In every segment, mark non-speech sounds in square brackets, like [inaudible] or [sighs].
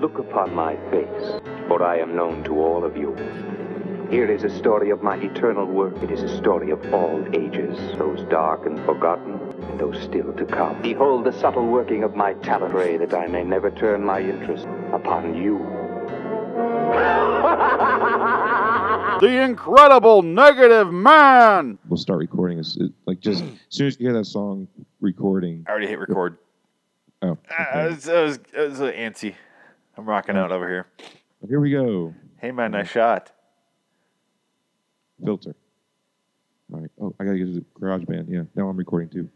look upon my face, for I am known to all of you. Here is a story of my eternal work. It is a story of all ages, those dark and forgotten, and those still to come. Behold the subtle working of my talent, pray that I may never turn my interest upon you. [laughs] The incredible negative man. We'll start recording. As, like just as soon as you hear that song recording. I already hit record. Oh, Uh, okay. it was, it was, it was uh, antsy. I'm rocking out over here. here we go. Hey man, nice shot. Filter. All right. Oh, I gotta get to the garage band. Yeah. Now I'm recording too.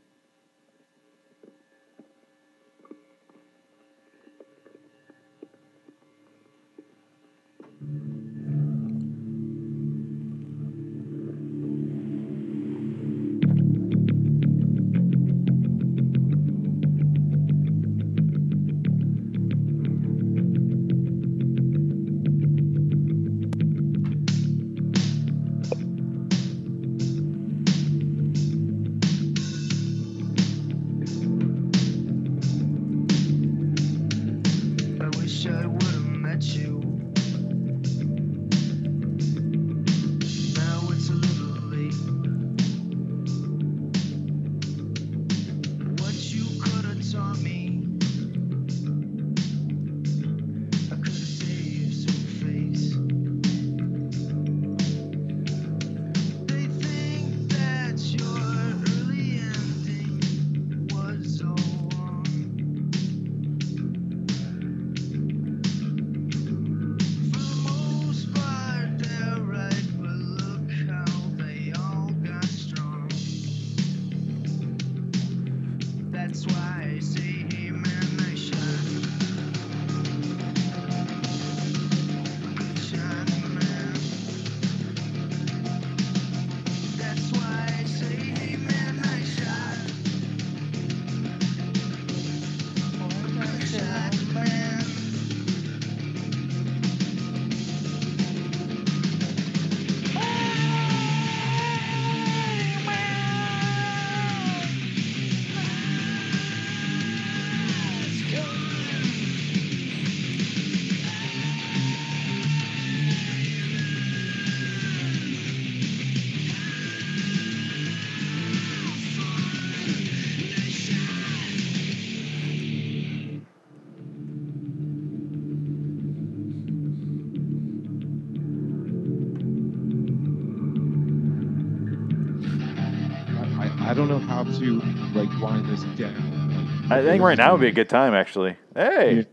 I, don't know how to like wind this down. I think right now would be a good time actually. Hey,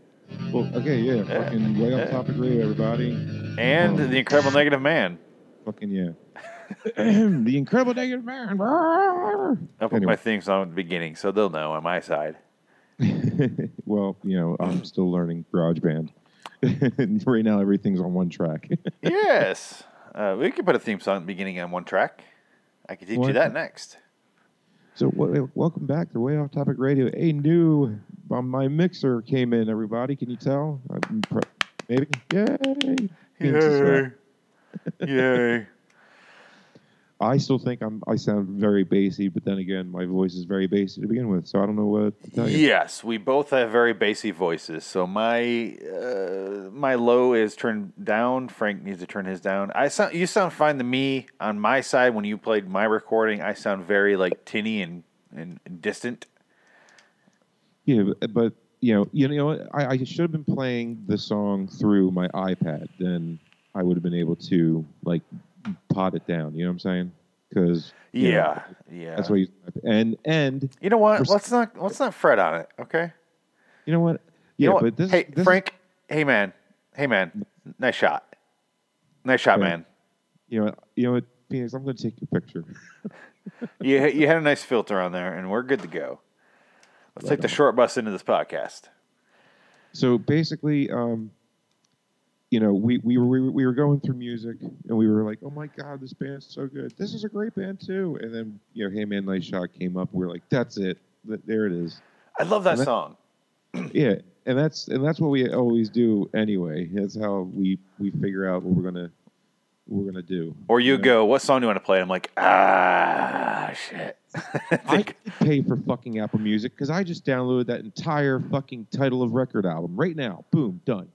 Well, okay, yeah. Fucking way yeah. off topic radio, everybody. and the incredible negative man. Fucking yeah. [laughs] [clears throat] the incredible negative man. I'll put Anyway. my theme song at the beginning so they'll know on my side. [laughs] well, you know, I'm still learning GarageBand. [laughs] right now, everything's on one track. yes, uh, we could put a theme song at the beginning on one track. I could teach you that next. So, w- welcome back to Way Off Topic Radio. A new, um, my mixer came in. Everybody, can you tell? Pre- maybe, yay! Yay! Yay! I still think I'm. I sound very bassy, but then again, my voice is very bassy to begin with, so I don't know what to tell you. Yes, we both have very bassy voices. So my uh, my low is turned down. Frank needs to turn his down. I sound you sound fine to me on my side when you played my recording. I sound very like tinny and and distant. Yeah, but, but you know, you know. I, I should have been playing the song through my iPad. Then I would have been able to like pot it down. You know what I'm saying? Because Yeah, yeah. that's what you and and you know what? Let's not let's not fret on it. Okay. you know what? You know what? but this hey this is- Frank. Hey man. Hey man. Nice shot. Nice shot, Right. man. you know, what- you know what, Phoenix, I'm going to take your picture. [laughs] You you had a nice filter on there, and we're good to go. Let's take the short bus into this podcast. So basically, um, you know, we, we were we were- going through music and we were like, oh my god, this band's so good. This is a great band too. And then you know, Hey Man, Nice Shot came up. We are like, that's it. There it is. I love that that- song. [clears throat] Yeah, and that's and that's what we always do anyway. That's how we we figure out what we're gonna what we're gonna do. Or you know? go, what song do you want to play? I'm like, ah, shit. [laughs] I pay for fucking Apple Music because I just downloaded that entire fucking title of record album right now. Boom, done.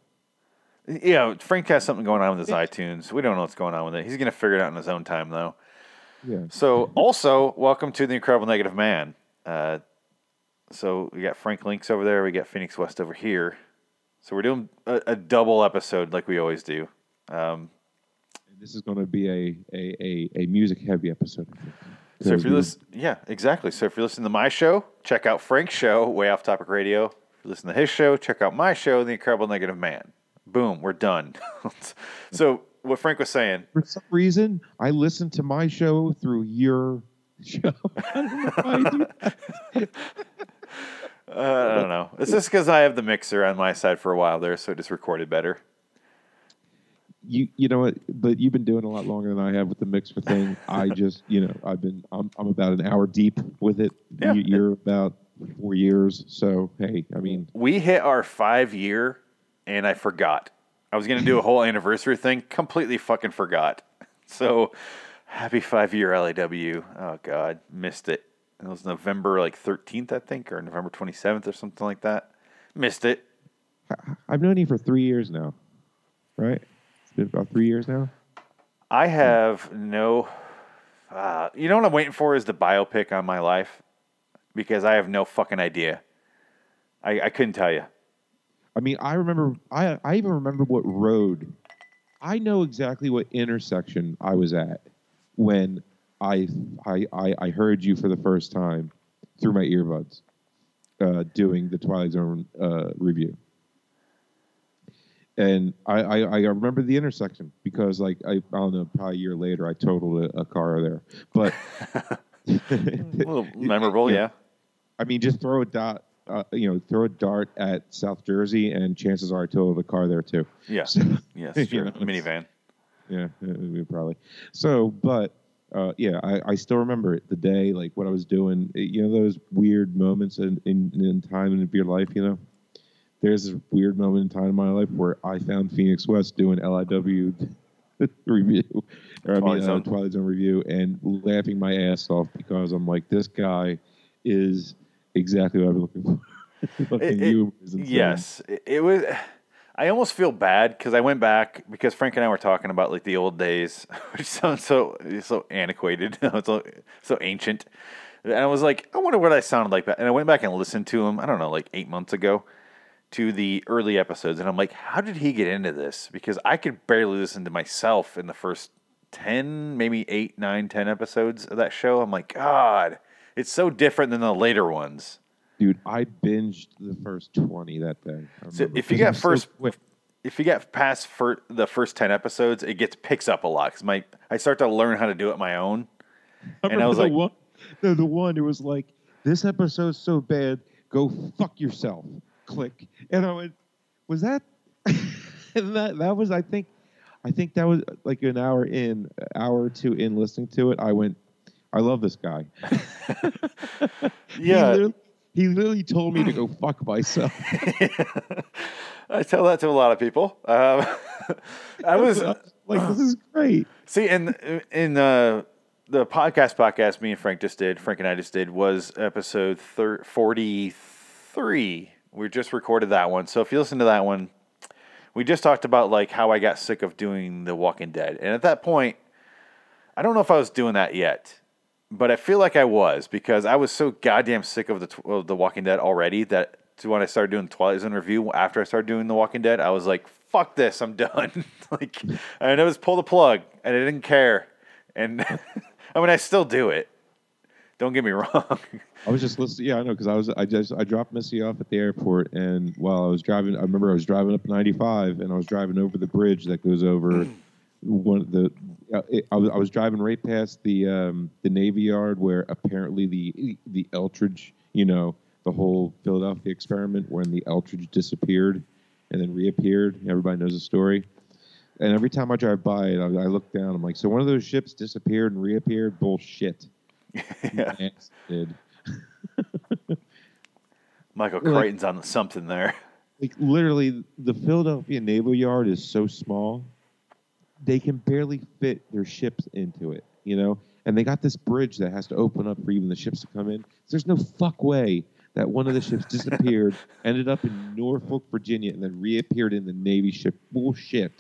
Yeah, Frank has something going on with his iTunes. We don't know what's going on with it. He's going to figure it out in his own time, though. Yeah. So, also, welcome to the Incredible Negative Man. Uh, so, we got Frank Links over there. We got Phoenix West over here. So, we're doing a, a double episode like we always do. Um, This is going to be a a, a, a music heavy episode. So, if we- you listen, yeah, exactly. So, if you're listening to my show, check out Frank's show, Way Off Topic Radio. If you listen to his show, check out my show, The Incredible Negative Man. Boom, we're done. [laughs] so, what Frank was saying, for some reason, I listen to my show through your show. [laughs] I don't know [laughs] uh, I don't know. It's just because I have the mixer on my side for a while there, so it just recorded better. You you know what? But you've been doing a lot longer than I have with the mixer thing. I just you know I've been I'm I'm about an hour deep with it. Yeah. You, you're about four years. So hey, I mean, We hit our five year, and I forgot. I was gonna do a whole anniversary thing. Completely fucking forgot. [laughs] So, happy five year LAW. Oh God, missed it. It was November like thirteenth, I think, or November twenty seventh, or something like that. Missed it. I've known you for three years now, right? It's been about three years now. I have no. Uh, you know what I'm waiting for is the biopic on my life, because I have no fucking idea. I, I couldn't tell you. I mean, I remember. I I even remember what road. I know exactly what intersection I was at when I I I, I heard you for the first time through my earbuds, uh, doing the Twilight Zone uh, review. And I, I, I remember the intersection because, like, I, I don't know, probably a year later, I totaled a, a car there. But [laughs] [laughs] little memorable, yeah. I mean, just throw a dot, uh, you know, throw a dart at South Jersey, and chances are I totaled a car there too. Yes, So, [laughs] Yes, You know, Minivan. yeah, uh, probably. So, but uh, yeah, I, I still remember it, the day, like what I was doing. Uh, You know, those weird moments in, in, in time in your life. You know, there's this weird moment in time in my life where I found Phoenix West doing LIW [laughs] review, or I Twilight mean, uh, Zone. Twilight Zone review, and laughing my ass off because I'm like, this guy is exactly what I've been looking for. [laughs] [laughs] It- it- you is insane. Yes, it, was. I almost feel bad because I went back because Frank and I were talking about like the old days, [laughs] which sounds so so antiquated, so so ancient. And I was like, I wonder what I sounded like. And I went back and listened to him. I don't know, like eight months ago, to the early episodes, and I'm like, how did he get into this? Because I could barely listen to myself in the first ten, maybe eight, nine, ten episodes of that show. I'm like, God, it's so different than the later ones. Dude, I binged the first 20 that day. So if you 'cause it got was so first, quick. if you get past for the first ten episodes, it gets picks up a lot because my I start to learn how to do it my own. [laughs] and I was the like- one, no, the one it was like, this episode's so bad, go fuck yourself. Click. And I went, was that? [laughs] that that was, I think, I think that was like an hour in, hour or two in listening to it. I went, I love this guy. [laughs] He Yeah, literally, he literally told me to go [laughs] fuck myself. I tell that to a lot of people. Um, [laughs] I was like, this is great. see in in uh, the podcast podcast me and Frank just did. Frank and I just did was episode thir- forty three. We just recorded that one. So if you listen to that one, we just talked about like how I got sick of doing The Walking Dead, and at that point, I don't know if I was doing that yet, but I feel like I was because I was so goddamn sick of the of The Walking Dead already that to when I started doing Twilight Zone review after I started doing The Walking Dead, I was like, "Fuck this, I'm done." [laughs] like, and I was pull the plug, and I didn't care, and [laughs] I mean, I still do it. Don't get me [laughs] wrong. I was just listening. Yeah, I know because I was. I just I dropped Missy off at the airport, and while I was driving, I remember I was driving up 95, and I was driving over the bridge that goes over [clears throat] one of the. Uh, I was I was driving right past the um, the Navy Yard where apparently the the Eldridge, you know, the whole Philadelphia experiment when the Eldridge disappeared and then reappeared. Everybody knows the story. And every time I drive by it, I, I look down. I'm like, so one of those ships disappeared and reappeared? Bullshit. [laughs] yeah. Did. [laughs] Michael Like- on something there. like literally the Philadelphia Naval Yard is so small they can barely fit their ships into it, you know? And they got this bridge that has to open up for even the ships to come in. There's no fuck way that one of the ships disappeared, [laughs] ended up in Norfolk, Virginia, and then reappeared in the Navy ship. Bullshit.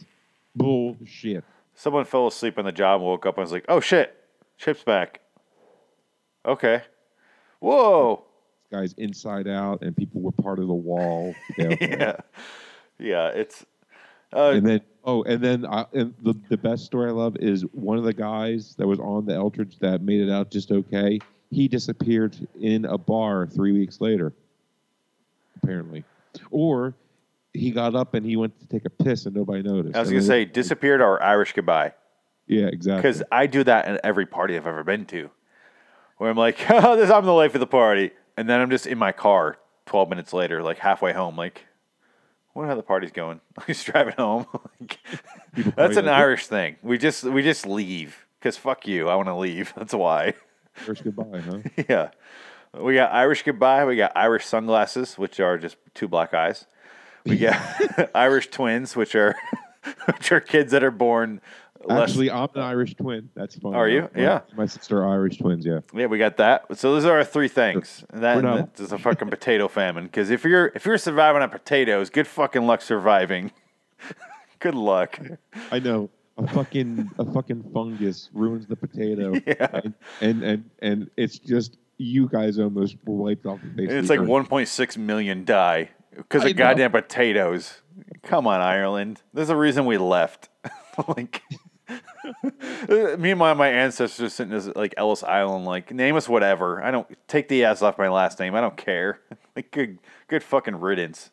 Bullshit. Someone fell asleep on the job and woke up and was like, "Oh shit, ship's back." Okay. Whoa. This guy's inside out, and people were part of the wall. [laughs] Yeah. yeah. Yeah. It's. Uh, And then, oh, and then uh, and the, the best story I love is one of the guys that was on the Eldridge that made it out just okay. He disappeared in a bar three weeks later, apparently. Or he got up and he went to take a piss and nobody noticed. I was gonna say disappeared or Irish goodbye yeah, exactly. because I do that at every party I've ever been to, where I'm like, [laughs] "Oh, this I'm the life of the party," and then I'm just in my car 12 minutes later, like halfway home, like, "Wonder how the party's going?" [laughs] He's driving home. [laughs] That's an Irish thing. We just we just leave because fuck you. I want to leave. [laughs] That's why. Irish goodbye, huh? yeah. We got Irish goodbye. We got Irish sunglasses, which are just two black eyes. We got Irish twins, which are which are kids that are born less. Actually, I'm an Irish twin. That's funny. Are you? My- Yeah. My sister are Irish twins. Yeah. yeah, we got that. So those are our three things. And that, that's a fucking potato famine. Because if you're if you're surviving on potatoes, good fucking luck surviving. [laughs] good luck. I know. A fucking a fucking fungus ruins the potato. [laughs] Yeah. And and and, and it's just you guys almost were wiped off the face. And it's like 1.6 million die because of know. goddamn potatoes. Come on, Ireland. There's a reason we left. [laughs] like, [laughs] Uh, meanwhile, my ancestors sitting as like Ellis Island, like name us whatever. I don't take the S off my last name. I don't care. [laughs] like, good, good fucking riddance.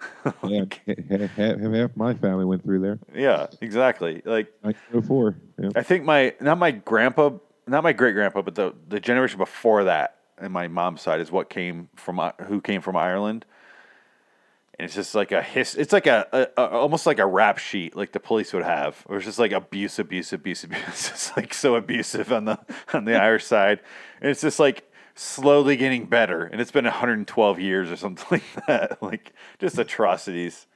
[laughs] Yeah, ha- ha- ha- half my family went through there. Yeah, exactly. Like, before, Yeah. I think my not my grandpa, not my great grandpa, but the the generation before that, and my mom's side is what came from uh, who came from Ireland. And it's just like a his. It's like a, a, a almost like a rap sheet, like the police would have, or it's just like abuse, abuse, abuse, [laughs] abuse. It's just like so abusive on the on the Irish side, and it's just like slowly getting better. And it's been 112 years or something [laughs] like that, like just atrocities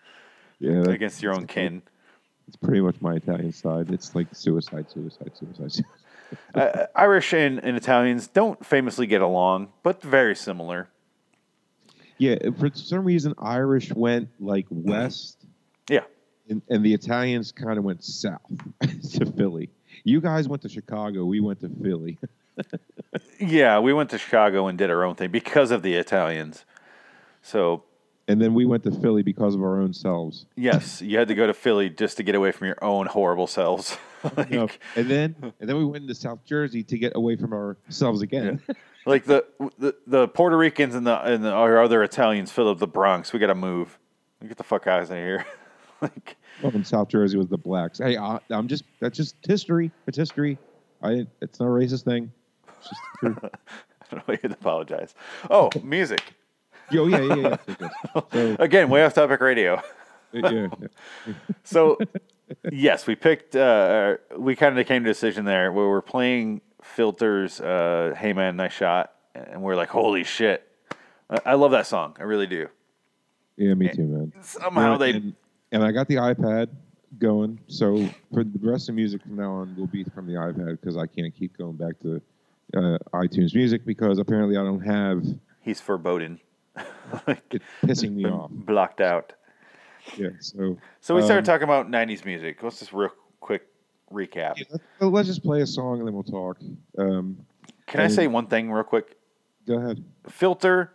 Yeah, against your own kin. it's pretty much my Italian side. It's like suicide, suicide, suicide. uh, Irish and, and Italians don't famously get along, but very similar. Yeah, for some reason, Irish went like west, Yeah. and, and the Italians kind of went south [laughs] to Philly. You guys went to Chicago. We went to Philly. [laughs] Yeah, we went to Chicago and did our own thing because of the Italians. So, And then we went to Philly because of our own selves. yes, you had to go to Philly just to get away from your own horrible selves. [laughs] like, No, and then and then we went into South Jersey to get away from ourselves again. Like the, the the Puerto Ricans and the and the, our other Italians fill up the Bronx. We got to move. Get the fuck out of here. [laughs] like, in South Jersey was the blacks. Hey, I, I'm just that's just history. It's history. I it's not a racist thing. It's just. [laughs] I don't know. Why You apologize. Oh, [laughs] music. Yo, yeah, yeah, yeah. So, Again, way off topic radio. yeah, yeah. So, yes, we picked. Uh, we kind of came to a decision there where we're playing filters. Uh, hey man, nice shot, and we're like, holy shit! I, I love that song. I really do. Yeah, me too, man. Somehow Yeah, they. and, and I got the iPad going, so for the rest of the music from now on will be from the iPad because I can't keep going back to uh, iTunes Music because apparently I don't have He's foreboding. [laughs] like, it pissing me off. blocked out. Yeah, so So we started um, talking about '90s music. Let's just real quick recap. yeah, let's, just play a song and then we'll talk. Um, Can I say one thing real quick? go ahead. filter,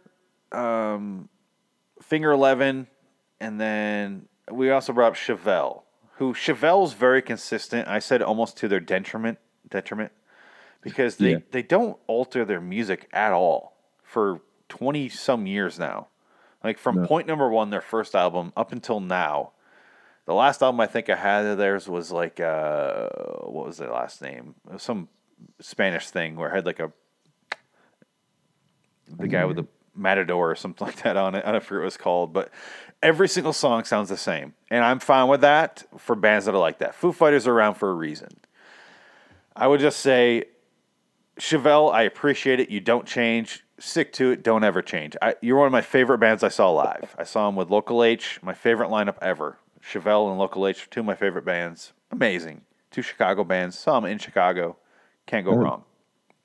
um, Finger Eleven, and then we also brought up Chevelle, who Chevelle's very consistent. I said almost to their detriment, detriment, because they Yeah. they don't alter their music at all for twenty some years now. Like from No. point number one, their first album, up until now. The last album I think I had of theirs was like uh, what was their last name? Some Spanish thing where it had like a the guy with the matador or something [laughs] like that on it. I don't forget what it was called, but every single song sounds the same, and I'm fine with that for bands that are like that. Foo Fighters are around for a reason. I would just say, Chevelle, I appreciate it. You don't change. Stick to it. Don't ever change. I, you're one of my favorite bands I saw live. I saw them with Local H, my favorite lineup ever. Chevelle and Local H, two of my favorite bands. Amazing. Two Chicago bands. some in Chicago. Can't go Oh. wrong.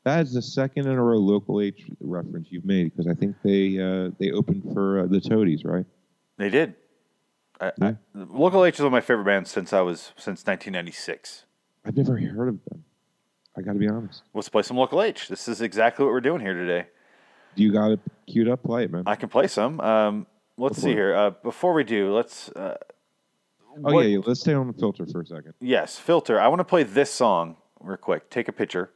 That is the second in a row local H reference you've made because I think they uh, they opened for uh, the Toadies, right? They did. I, Yeah. I, Local H is one of my favorite bands since I was since 1996. I've never heard of them. I got to be honest. Let's play some Local H. This is exactly what we're doing here today. Do you got it queued up? Play it, man. I can play some. Um, let's Go see here. Uh, before we do, let's. Uh, oh what- yeah, let's stay on the filter for a second. Yes, filter. I want to play this song real quick. Take a picture.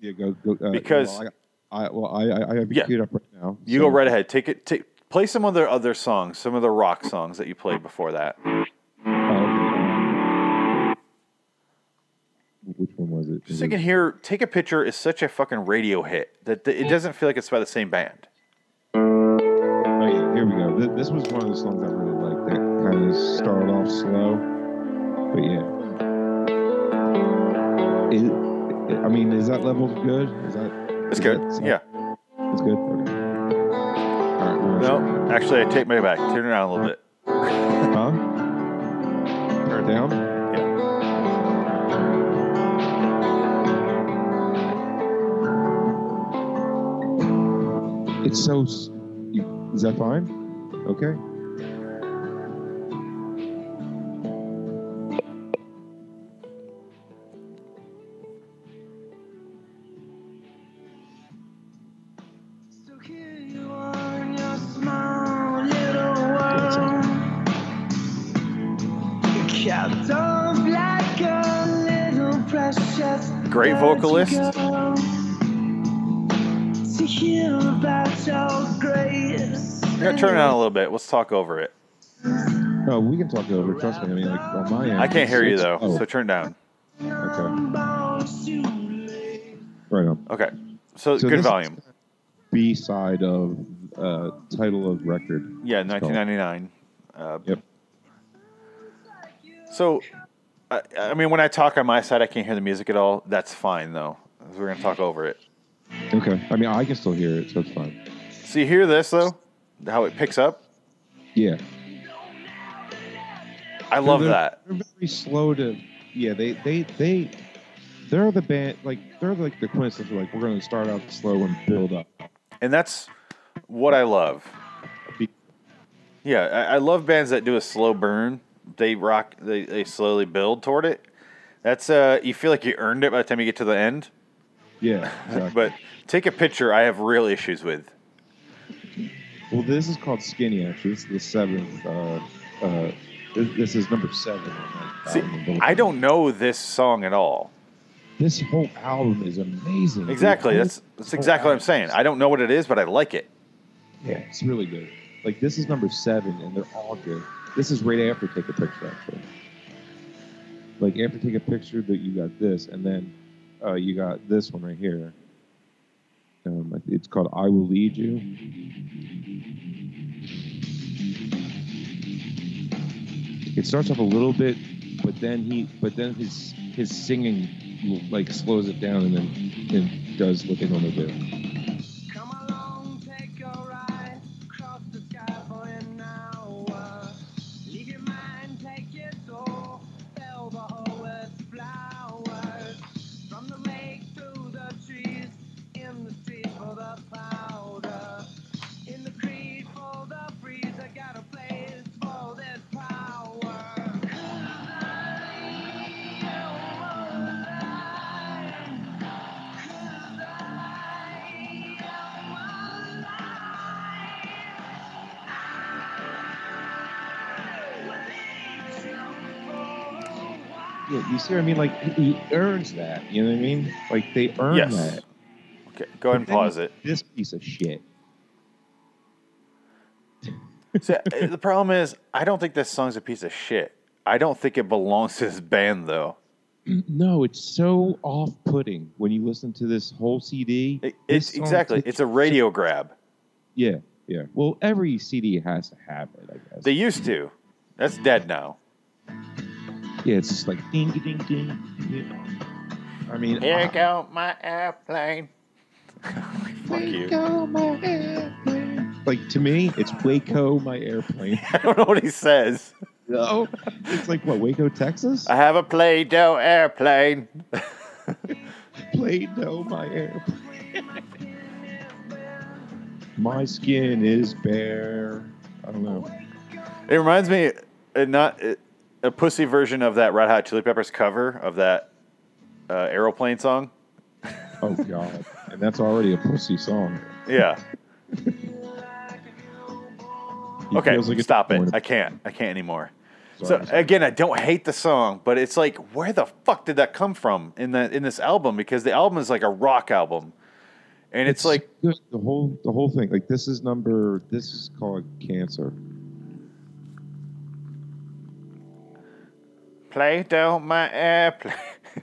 Yeah, go go. Uh, Because- well, I, I well I I, I have Yeah. queued up right now. You so- go right ahead. Take it. Take play some of their other songs, some of the rock songs that you played before that. Oh, okay. which one was it? Just so you can hear, take a picture is such a fucking radio hit that th- it doesn't feel like it's by the same band. Oh yeah, here we go. Th- This was one of the songs I really kind of started off slow, but yeah. Is- I mean, is that level good? Is that? It's is good. that- Yeah. it's good. Okay. Right. No, actually, I take my back. Turn it down a little bit. Huh? Turn it down. Yeah, it's so. is that fine? Okay. Vocalist. girl. To hear about your grace. I'm turn it down a little bit. Let's talk over it. Oh, we can talk over. Trust me. I mean, like on my end. I can't hear you though, Oh, so turn down. Okay. right on. Okay, so, So good volume. B side of uh, title of record. Yeah, 1999. Uh, Yep. So, I, I mean, when I talk on my side, I can't hear the music at all. That's fine though. We're gonna talk over it. Okay. I mean, I can still hear it, so it's fine. So you hear this though? How it picks up? Yeah. I love they're, that. They're very slow to. Yeah, they they they they're the band like they're like the quintessential like we're going to start out slow and build up. And that's what I love. Yeah, I, I love bands that do a slow burn. They rock. They, they slowly build toward it. That's uh, you feel like you earned it by the time you get to the end. Yeah, [laughs] exactly. But take a picture. I have real issues with. well, this is called Skinny. Actually, this is the seventh. Uh, uh, this, this is number seven. See. I don't know this song at all. This whole album is amazing. Exactly. That's that's exactly what I'm saying. I don't know what it is, but I like it. Yeah, it's really good. Like this is number seven, and they're all good. This is right after take a picture, actually. Like after take a picture, that you got this, and then uh, you got this one right here. Um, it's called "I Will Lead You." It starts off a little bit, but then he, but then his his singing like slows it down, and then and does what they normally do. Yeah, you see what I mean? Like he he earns that. You know what I mean? Like they earn Yes. that. Okay, go ahead and pause it. This piece of shit. See, uh, the problem is, I don't think this song's a piece of shit. I don't think it belongs to this band, though. No, it's so off-putting when you listen to this whole CD. It, it's exactly. It's a radio grab. Yeah, yeah. Well, every CD has to have it, I guess. They used to. That's dead now. Yeah, it's just like ding, ding, ding. ding. I mean, Here I- go my airplane. [laughs] Fuck you. like to me, it's Waco, my airplane. [laughs] I don't know what he says. no, it's like what Waco, Texas. I have a Play-Doh airplane. [laughs] Play-Doh, my airplane. My skin is bare. I don't know. It reminds me, uh, not uh, a pussy version of that Red Hot Chili Peppers cover of that uh, aeroplane song. Oh God, and that's already a pussy song. Yeah. Okay, like stop it. I can't. I can't anymore. Sorry, so sorry. again, I don't hate the song, but it's like, where the fuck did that come from in the in this album? Because the album is like a rock album, and it's, like the whole the whole thing. Like this is number. This is called Cancer. Play down my airplane.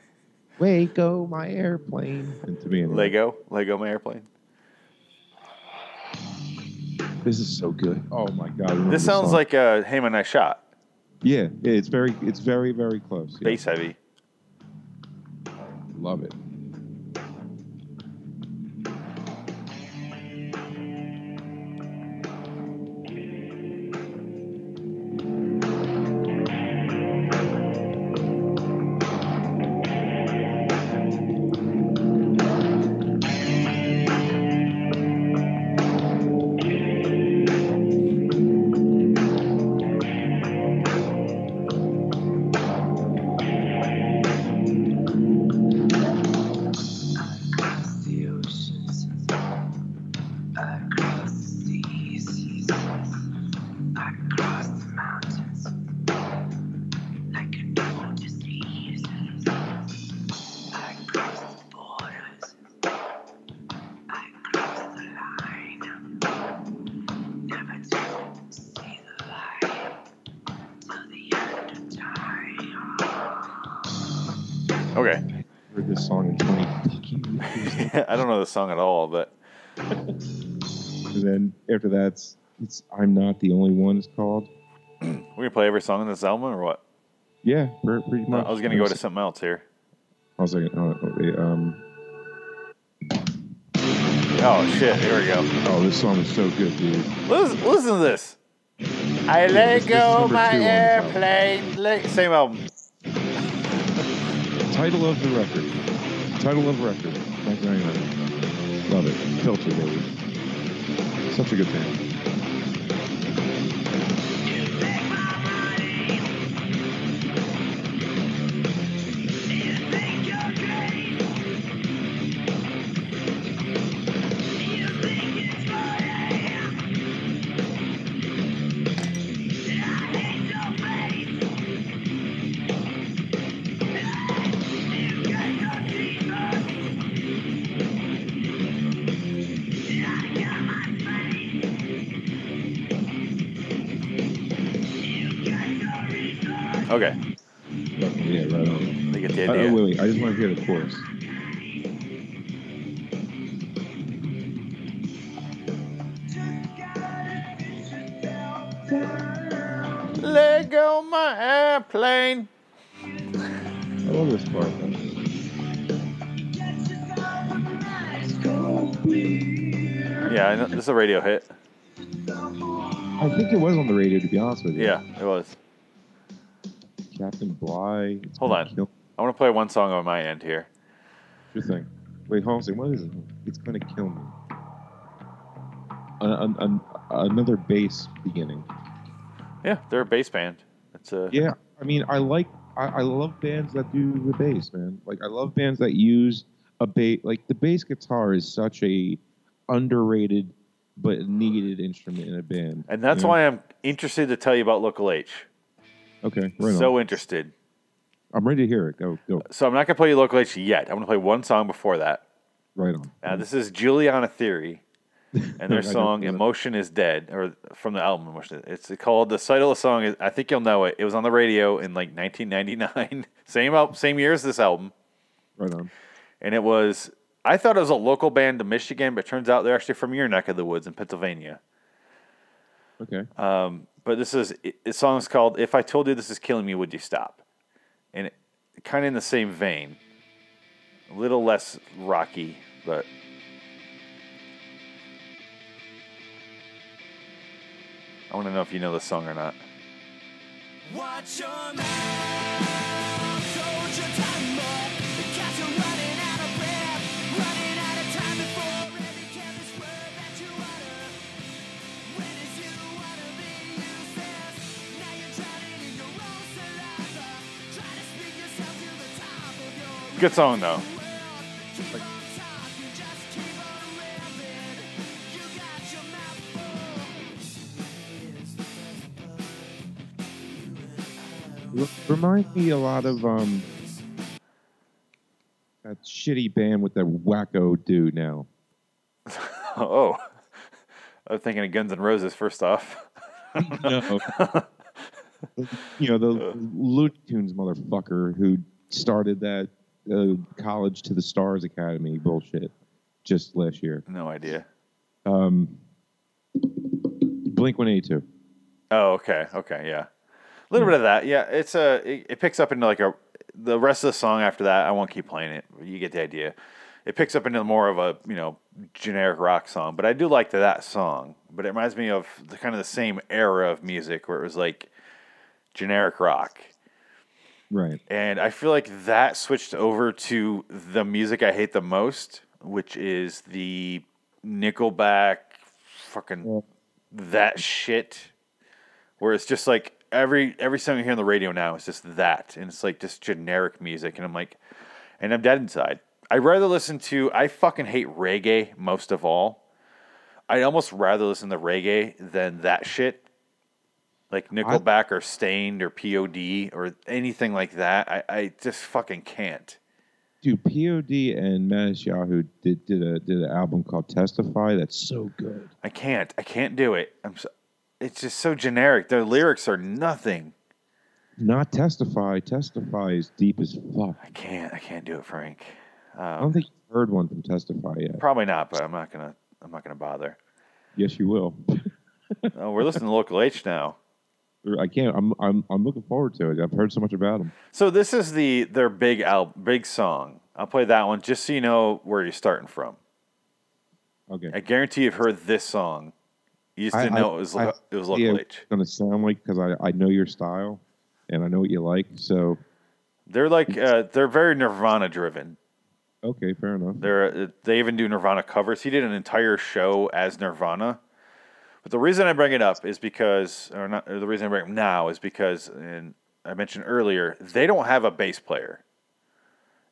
[laughs] Way go my airplane. And to me, anyway, Lego, Lego my airplane. This is so good. Oh my God. This sounds like a Hey Man I Shot, yeah, yeah. It's very it's very very close. Yeah. bass heavy. Love it. Okay, Heard this song in twenty. [laughs] I don't know the song at all, but and then after that, it's, it's I'm not the only one. It's called. we're gonna play every song in this album or what? Yeah, pre- pretty I was gonna go to something else here. I was like, oh, um, Oh shit! Here we go. oh, this song is so good, dude. Listen, listen to this. I let This go my two on the album. airplane. Let- Same album. Title of the record. Title of record. 1999. Love it. Filter, baby. Such a good band. Wait, wait. I just want to hear the chorus. Let go my airplane. I love this part. man. Yeah, I know, this is a radio hit. I think it was on the radio, to be honest with you. Yeah, it was. Captain Bligh. Hold on. Kill, I want to play one song on my end here. sure thing. Wait, hold on a second. What is it? It's going to kill me. An, an, an, another bass beginning. Yeah, they're a bass band. It's a Yeah, I mean, I like, I, I love bands that do the bass, man. Like, I love bands that use a bass. Like, the bass guitar is such a underrated but needed instrument in a band. and that's you know? why I'm interested to tell you about Local H. Okay, right so on. interested. I'm ready to hear it. Go, go. So I'm not gonna play you Local H yet. I'm gonna play one song before that. Right on. Now this is Juliana Theory, [laughs] and their song "Emotion Is Dead," or from the album "Emotion." It's called the title of the song. Is, I think you'll know it. It was on the radio in like 1999, [laughs] same al- same year as this album, Right on. and it was. I thought it was a local band to Michigan, but it turns out they're actually from your neck of the woods in Pennsylvania. Okay. Um, but this is the song is called "If I Told You This Is Killing Me, Would You Stop?" And kind of in the same vein, a little less rocky, but I want to know if you know this song or not. Good song though. Reminds me a lot of um that shitty band with that wacko dude now. [laughs] Oh, I was thinking of Guns N' Roses first off. [laughs] No. [laughs] you know the Looney Tunes motherfucker who started that uh, College to the Stars Academy bullshit just last year. No idea. Um, Blink One Eighty Two. Oh, okay, okay, yeah. A little bit of that, yeah. It's a it, it picks up into like a the rest of the song after that. I won't keep playing it. You get the idea. It picks up into more of a you know generic rock song, but I do like that song. But it reminds me of the kind of the same era of music where it was like generic rock. Right. And I feel like that switched over to the music I hate the most, which is the Nickelback fucking that shit. Where it's just like every every song you hear on the radio now is just that. And it's like just generic music. And I'm like and I'm dead inside. I'd rather listen to I fucking hate reggae most of all. I'd almost rather listen to reggae than that shit like Nickelback or Staind or POD or anything like that. I, I just fucking can't. Dude, POD and Menace Yahoo did did a did an album called Testify. That's so good. I can't. I can't do it. I'm so, it's just so generic. Their lyrics are nothing. Not Testify. Testify is deep as fuck. I can't. I can't do it, Frank. I Um, don't think you've heard one from Testify yet. probably not, but I'm not gonna. I'm not gonna bother. Yes, you will. [laughs] Oh, we're listening to Local H now. I can't. I'm I'm I'm looking forward to it. I've heard so much about them. So this is the their big al- big song. I'll play that one just so you know where you're starting from. Okay. I guarantee you've heard this song. You just didn't I- know it was I- it was yeah, Local what H. it's gonna sound like because I I know your style, and I know what you like. So They're like uh, they're very Nirvana driven. okay, fair enough. They're uh, they even do Nirvana covers. He did an entire show as Nirvana. But the reason I bring it up is because, or not, or the reason I bring it up now is because, and I mentioned earlier, they don't have a bass player.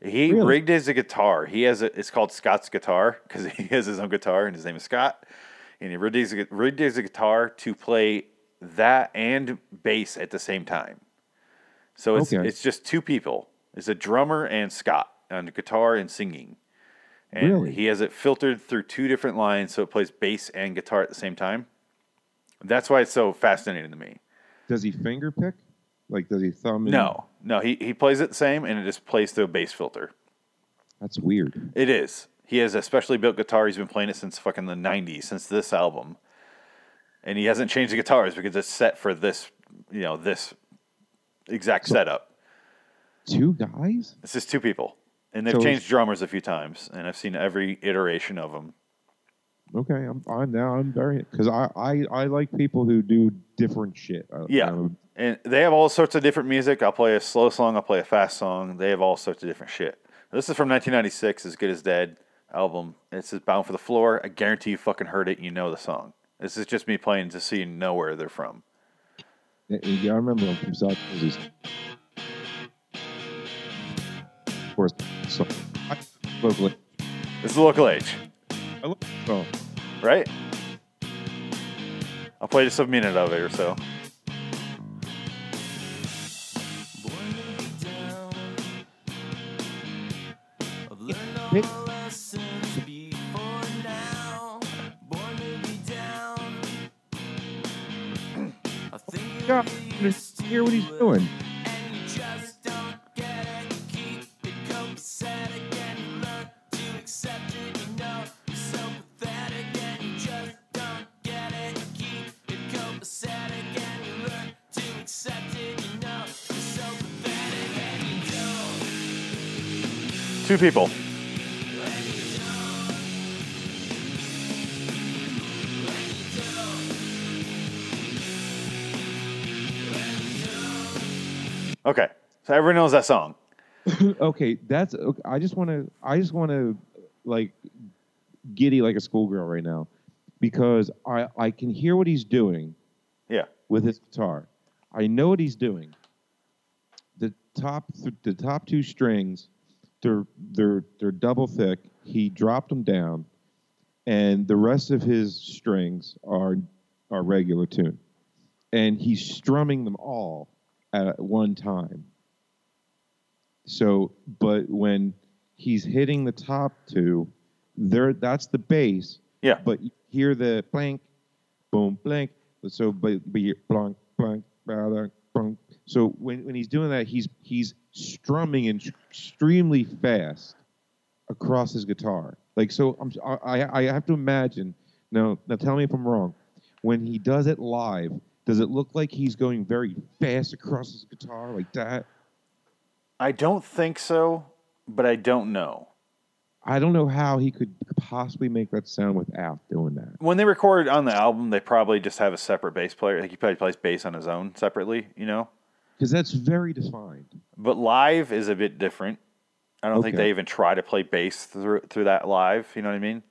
He Really? rigged his guitar. He has a, it's called Scott's guitar because [laughs] he has his own guitar and his name is Scott. And he rigged his, rigged his guitar to play that and bass at the same time. So it's Okay. it's just two people. It's a drummer and Scott on the guitar and singing. And Really? he has it filtered through two different lines so it plays bass and guitar at the same time. That's why it's so fascinating to me. Does he finger pick? Like, does he thumb? in? No, no, he, he plays it the same and it just plays through a bass filter. That's weird. It is. He has a specially built guitar. He's been playing it since fucking the 90s, since this album. And he hasn't changed the guitars because it's set for this, you know, this exact So- setup. Two guys? It's just two people. And they've So- changed drummers a few times, and I've seen every iteration of them. Okay, I'm fine now. I'm very because I, I I like people who do different shit. I- Yeah. And they have all sorts of different music. I'll play a slow song, I'll play a fast song. They have all sorts of different shit. This is from 1996, As Good as Dead album. It says Bound for the Floor. I guarantee you fucking heard it. You know the song. This is just me playing to see you know where they're from. yeah, I remember them from South Jersey. Of course, so I locally. This is Local H, I love the song. Right? I'll play just a minute of it or so. Born to be down. I've learned Two people. Okay, so everyone knows that song. [laughs] okay, that's. Okay, I just want to. I just want to, like, giddy like a schoolgirl right now, because I I can hear what he's doing Yeah. with his guitar. I know what he's doing. The top th- the top two strings they're they're they're double thick. He dropped them down, and the rest of his strings are are regular tune, and he's strumming them all at one time. So, but when he's hitting the top two, there that's the bass. Yeah. But you hear the blank, boom, blank. So, but but you blank, blank, blank, blank. So when, when he's doing that, he's he's strumming in extremely fast across his guitar. Like so, I'm I I have to imagine. Now now tell me if I'm wrong. When he does it live, does it look like he's going very fast across his guitar like that? I don't think so, but I don't know. I don't know how he could possibly make that sound without doing that. When they record on the album, they probably just have a separate bass player. Like he probably plays bass on his own separately, you know. Because that's very defined. But live is a bit different. I don't think they even try to play bass through through that live. You know what I mean?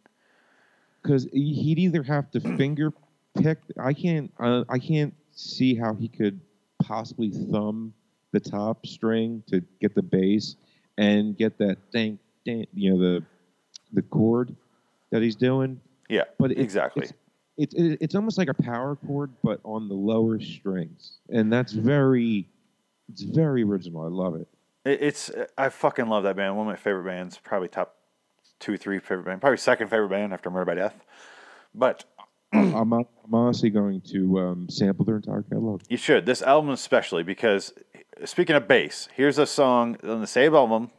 Because he'd either have to finger pick. I can't. Uh, I can't see how he could possibly thumb the top string to get the bass and get that dang you know the the chord that he's doing. Yeah, But it- exactly. It's, it, it, it's almost like a power chord, but on the lower strings, and that's very, it's very original. I love it. It, it's I fucking love that band. One of my favorite bands, probably top two, three favorite band, probably second favorite band after Murder by Death. But [clears throat] I'm, I'm honestly going to um, sample their entire catalog. you should this album especially because speaking of bass, here's a song on the same album,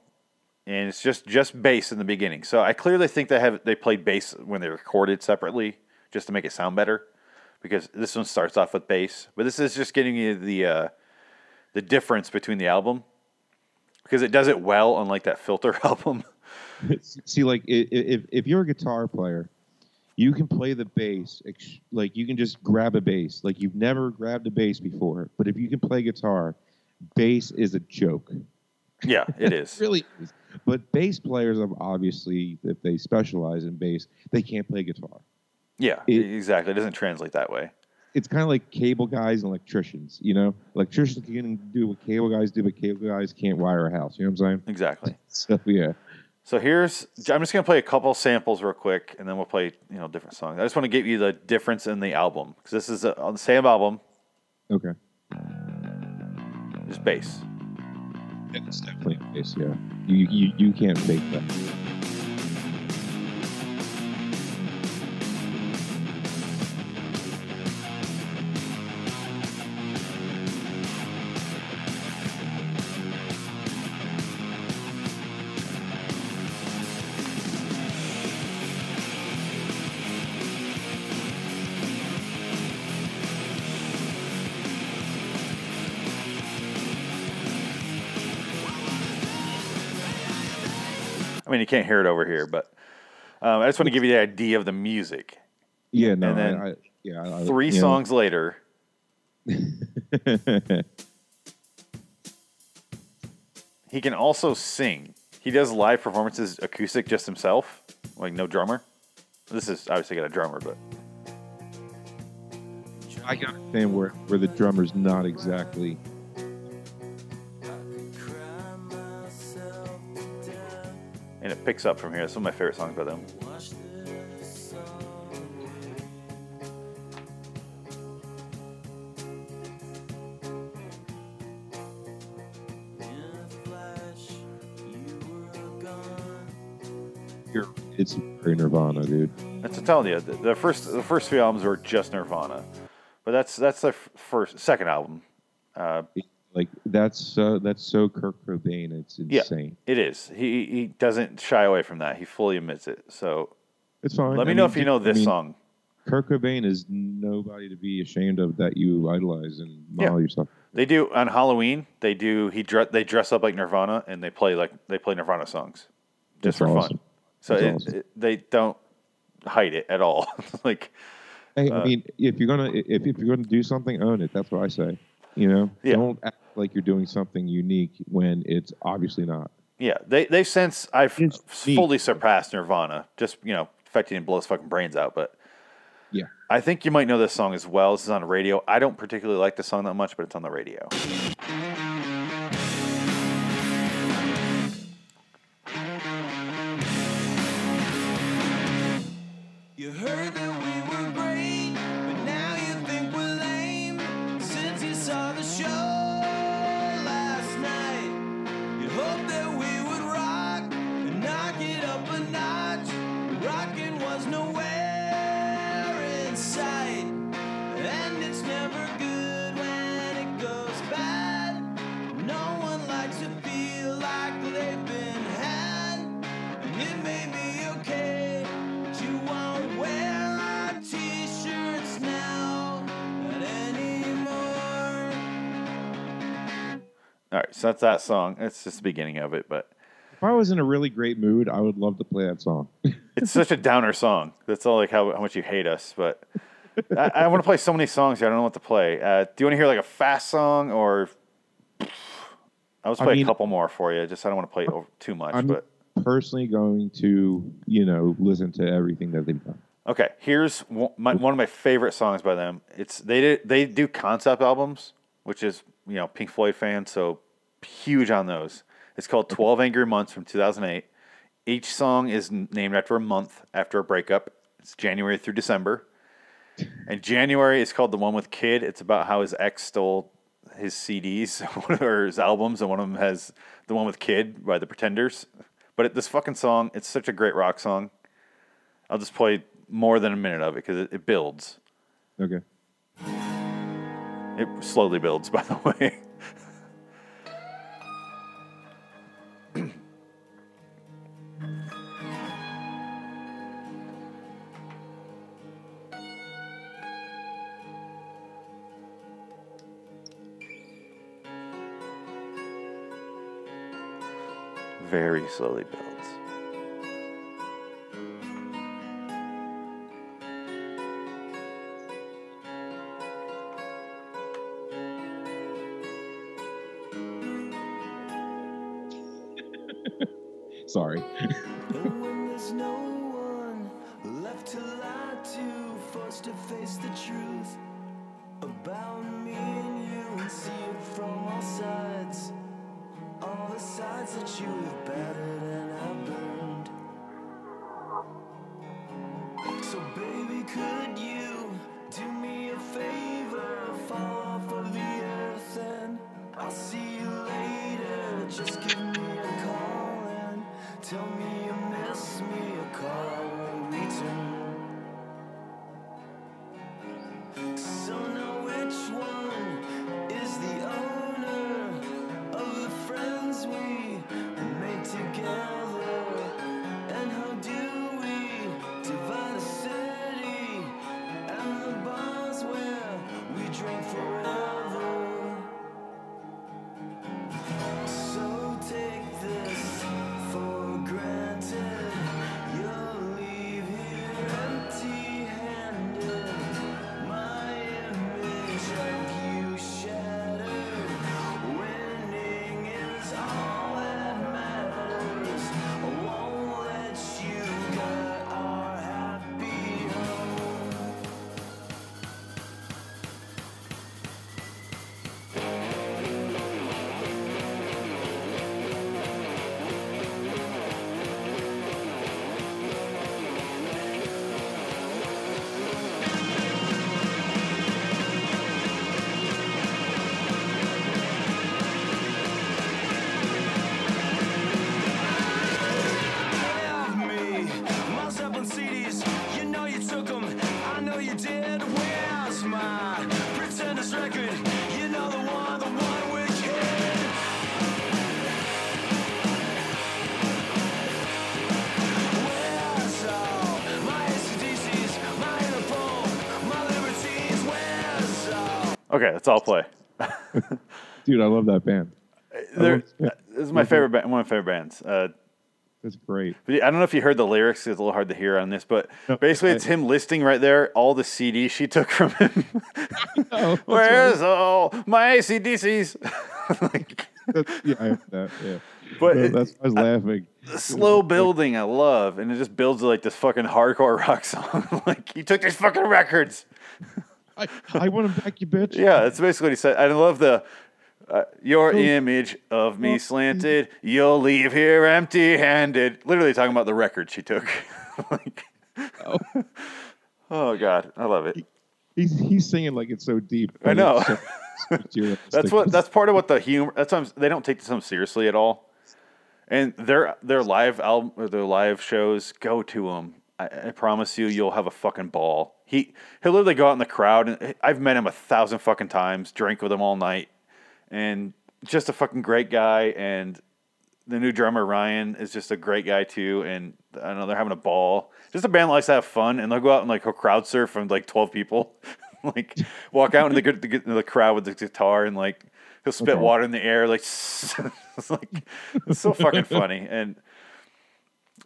and it's just just bass in the beginning. So I clearly think they have they played bass when they recorded separately just to make it sound better, because this one starts off with bass, but this is just getting you the uh, the difference between the album because it does it well, unlike that Filter [laughs] album. [laughs] See, like if if you're a guitar player, you can play the bass. Like you can just grab a bass. Like you've never grabbed a bass before. But if you can play guitar, bass is a joke. yeah, it [laughs] is. really is. But bass players, obviously, if they specialize in bass, they can't play guitar. Yeah, It- exactly. It doesn't translate that way. It's kind of like cable guys and electricians. You know, electricians can do what cable guys do, but cable guys can't wire a house. You know what I'm saying? Exactly. [laughs] So yeah. So here's I'm just gonna play a couple samples real quick, and then we'll play you know different songs. I just want to give you the difference in the album because this is a, on the same album, Okay. just bass. It's definitely bass. Yeah. You you you can't fake that. Mean you can't hear it over here, but um, I just want to give you the idea of the music. Yeah. No. And then I, I, yeah. I, Three know. songs later, [laughs] he can also sing. He does live performances acoustic just himself, like no drummer. This is obviously got a drummer, but I can understand where where the drummer's not exactly. And it picks up from here. It's one of my favorite songs by them. It's very Nirvana, dude. That's I'm telling you, the, the first the first few albums were just Nirvana, but that's that's the first second album. Uh, Like that's uh, that's so Kurt Cobain. It's Yeah. insane. it is. He he doesn't shy away from that. He fully admits it. So It's fine. let me I know mean, if you know I this mean, song. Kurt Cobain is nobody to be ashamed of that you idolize and Yeah. model yourself. They do on Halloween. They do. He dre- they dress up like Nirvana and they play like they play Nirvana songs, just That's for awesome. fun. So it, awesome. it- they don't hide it at all. [laughs] like Hey, Uh, I mean, if you're gonna if, if you're gonna do something, own it. That's what I say. You know, yeah. don't act like you're doing something unique when it's obviously not. Yeah, they they since I've it's fully neat. surpassed Nirvana. Just you know, affecting and blow his fucking brains out. But yeah, I think you might know this song as well. This is on radio. I don't particularly like the song that much, but it's on the radio. You heard so that's that song. It's just the beginning of it, but If I was in a really great mood, I would love to play that song. [laughs] it's such a downer song. That's all like how, how much you hate us. But I, I want to play so many songs here. I don't know what to play. Uh, do you want to hear like a fast song or? I was I play mean- a couple more for you. Just I don't want to play over too much. I'm but personally going to, you know, listen to everything that they've done. okay, here's one, my, one of my favorite songs by them. It's they did, they do concept albums, which is you know Pink Floyd fan, so huge on those. It's called Twelve Angry Months from 2008. Each song is named after a month after a breakup. It's January through December. And January is called the one with Kid. It's about how his ex stole his CDs [laughs] or his albums, and one of them has the one with Kid by the Pretenders. But it, this fucking song, it's such a great rock song. I'll just play more than a minute of it because it, it builds. Okay. It slowly builds, [laughs] by the way. Very slowly builds. Me you miss me. A call return. That's all play. Dude, I love that band. They're, this is my favorite band, one of my favorite bands. Uh, That's great. I don't know if you heard the lyrics. It's a little hard to hear on this, but No, basically, I- it's him listing right there all the CDs she took from him. [laughs] [laughs] Where's all my AC/DCs? [laughs] like, That's, yeah, I have that. Yeah. But No, that's why I was laughing. the slow building, I love, and it just builds like this fucking hardcore rock song. like, he took these fucking records. I, I want him back, you bitch. Yeah, that's basically what he said. I love the. Uh, your image of me slanted, you'll leave here empty handed. Literally talking about the record she took. [laughs] like, Oh. [laughs] oh, God. I love it. He's he's singing like it's so deep. I know. so- so. [laughs] That's what. That's part of what the humor. That's I'm, they don't take this seriously at all. And their their live album or their live shows, go to them. I, I promise you, you'll have a fucking ball. He he'll literally go out in the crowd, and I've met him a thousand fucking times. Drink with him all night, and just a fucking great guy. And the new drummer Ryan is just a great guy too. And I know they're having a ball. Just a band that likes to have fun, and they'll go out and like crowd surf from like twelve people, [laughs] like walk out into the, the, the crowd with the guitar and like he'll spit Okay. water in the air, like [laughs] it's like it's so fucking funny. And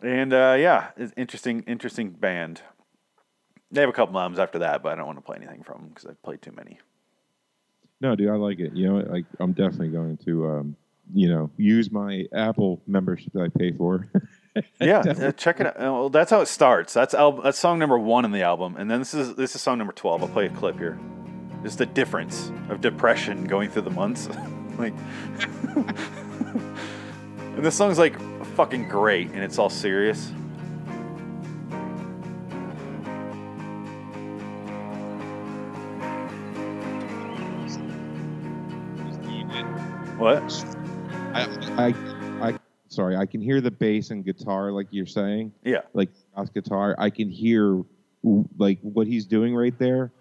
and uh, yeah, it's interesting, interesting band. They have a couple albums after that, but I don't want to play anything from them because I've played too many. No, dude, I like it. You know, like I'm definitely going to, um, you know, use my Apple membership that I pay for. [laughs] Yeah, uh, check it out. Uh, Well, that's how it starts. That's album. That's song number one in the album, and then this is this is song number twelve. I'll play a clip here. Just the difference of depression going through the months, [laughs] like. [laughs] and this song's like fucking great, and it's all serious. What? I, I, I, sorry, I can hear the bass and guitar, like you're saying, Yeah, like bass guitar. I can hear like what he's doing right there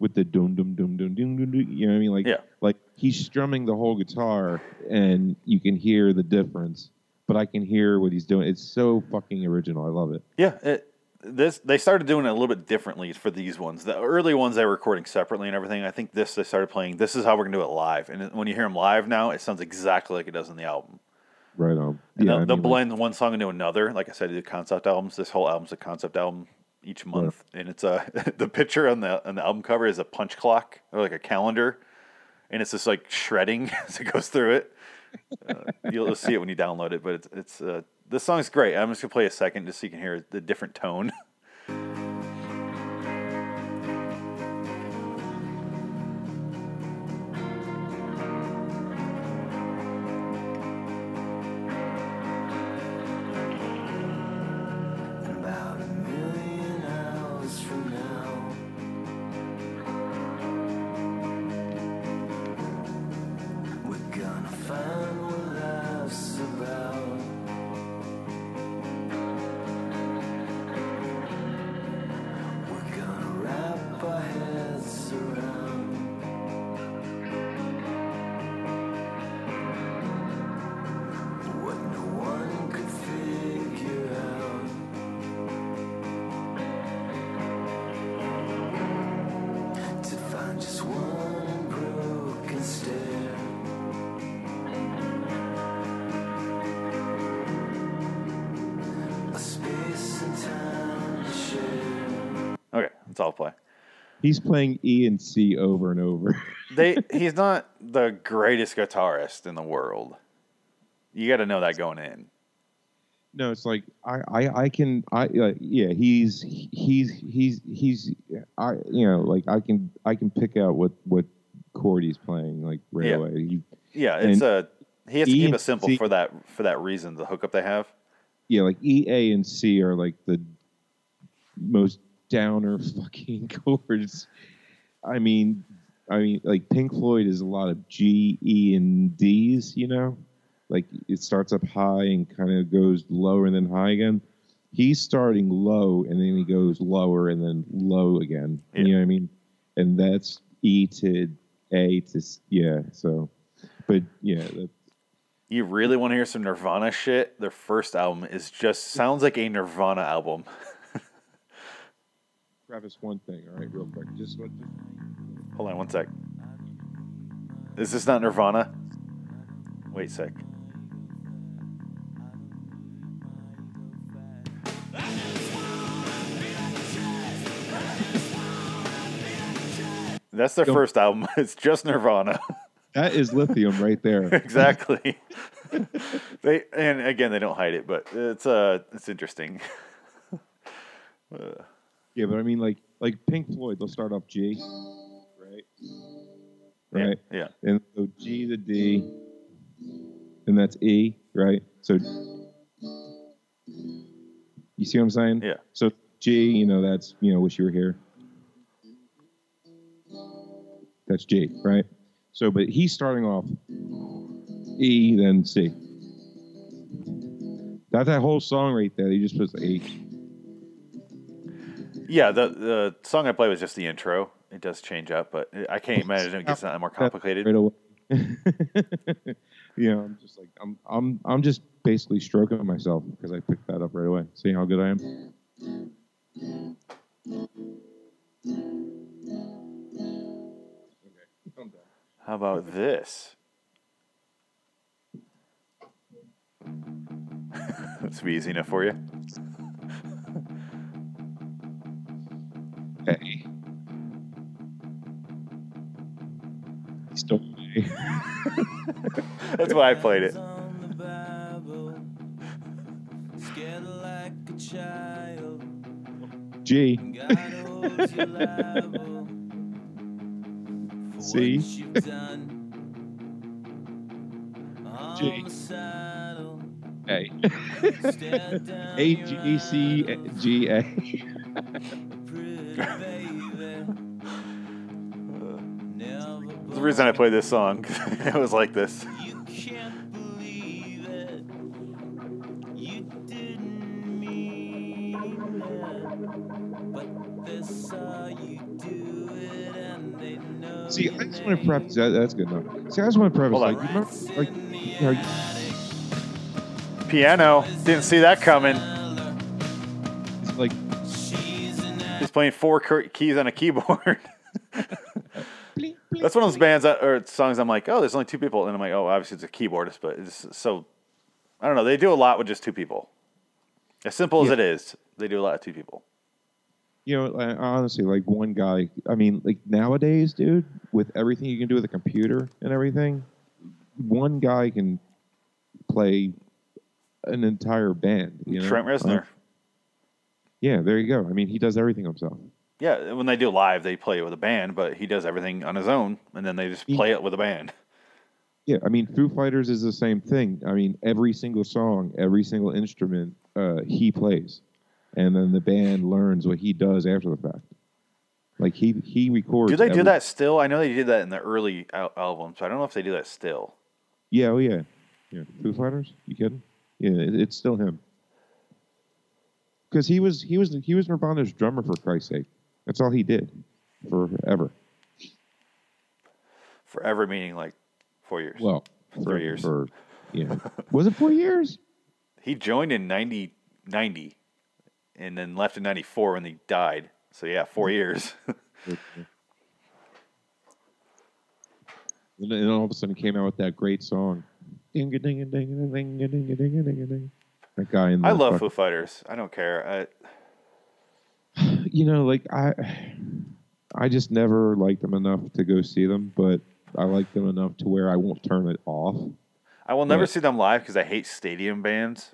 with the dum dum dum dum dum dum. dum you know what I mean? Like, Yeah. like he's strumming the whole guitar, and you can hear the difference. But I can hear what he's doing. It's so fucking original. I love it. Yeah, it, this they started doing it a little bit differently for these ones. The early ones they were recording separately and everything. I think this they started playing. This is how we're gonna do it live. And when you hear them live now, it sounds exactly like it does in the album. Right on. And yeah, they'll, I they'll mean, like- blend one song into another. Like I said, the concept albums. This whole album's a concept album each month, and it's a [laughs] the picture on the on the album cover is a punch clock or like a calendar, and it's just like shredding [laughs] as it goes through it. Uh, you'll see it when you download it, but it's it's uh, this song's great. I'm just gonna play a second just so you can hear the different tone. [laughs] that's all play. he's playing E and C over and over. [laughs] They he's not the greatest guitarist in the world. You got to know that going in. No, it's like I, I, I can, I, uh, yeah, he's, he's, he's, he's, I, you know, like I can, I can pick out what, what chord he's playing, like right Yeah. away. He, Yeah, it's a he has to E keep it simple C- for that for that reason. The hookup they have. yeah, like E, A, and C are like the most downer [laughs] fucking chords. I mean, I mean, like Pink Floyd is a lot of G, E, and D's. You know, like it starts up high and kind of goes lower and then high again. He's starting low and then he goes lower and then low again. Yeah. You know what I mean? And that's E to A to s- yeah. So, but yeah, You really want to hear some Nirvana shit? Their first album is just sounds like a Nirvana album. [laughs] Travis, one thing, all right, real quick, just what. Hold on one sec. Is this not Nirvana? Wait a sec. That's their Don't- first album. [laughs] It's just Nirvana. [laughs] That is lithium right there. [laughs] exactly. they and again they don't hide it, but it's uh it's interesting. Yeah, but I mean, like, like Pink Floyd, they'll start off G, right? Right, Yeah. and so G to D, and that's E, right? So, you see what I'm saying? Yeah. So G, you know, that's you know, wish you were here. That's G, right? So, but he's starting off E, then C. That's that whole song right there, he just puts the H yeah, the the song I play was just the intro. It does change up, but I can't imagine it gets [laughs] not more complicated. Right you know, I'm just like I'm I'm I'm just basically stroking myself because I picked that up right away. See how good I am. How about this? [laughs] That's be easy enough for you. Hey. Stole me. [laughs] That's why I played it. On the Bible, scared like a child. G. [laughs] God holds you liable for See? what you've done. G. A. [laughs] A G C G A. the reason I played this song. [laughs] it was like this. You can't believe it. You didn't mean it. But they you do it and they know. See, I just want to name. preface that. That's good enough. See, I just want to preface, Hold on. like, you remember, Rats like, in the you know, attic. Piano. Didn't see that coming. Playing four keys on a keyboard. [laughs] That's one of those bands that, or songs I'm like, oh, there's only two people. And I'm like, oh, obviously it's a keyboardist, but it's so, I don't know. They do a lot with just two people. As simple as it is, they do a lot of two people. you know, honestly, like one guy. I mean, like nowadays, dude, with everything you can do with a computer and everything, one guy can play an entire band. You know? Trent Reznor. Uh, yeah, there you go. I mean, he does everything himself. Yeah, when they do live, they play it with a band, but he does everything on his own, and then they just play it with a band. Yeah, I mean, Foo Fighters is the same thing. I mean, every single song, every single instrument, uh, he plays, and then the band learns what he does after the fact. Like he he records. Do they do that still? I know they did that in the early al- albums. So I don't know if they do that still. Yeah, oh yeah, yeah. Foo Fighters? You kidding? Yeah, it, it's still him. Because he was he was he was Nirvana's drummer for Christ's sake. That's all he did forever. Forever meaning like four years. Well, Three for, years. For, yeah, [laughs] was it four years? He joined in 90, 90 and then left in 94 when he died. So, yeah, four mm-hmm. years. And then all of a sudden came out with that great song. Ding a ding a ding a ding a ding a ding a ding a ding. That guy in the I love fuck- Foo Fighters. I don't care. I, [sighs] You know, like I I just never liked them enough to go see them, but I like them enough to where I won't turn it off. I will never see them live because I hate stadium bands.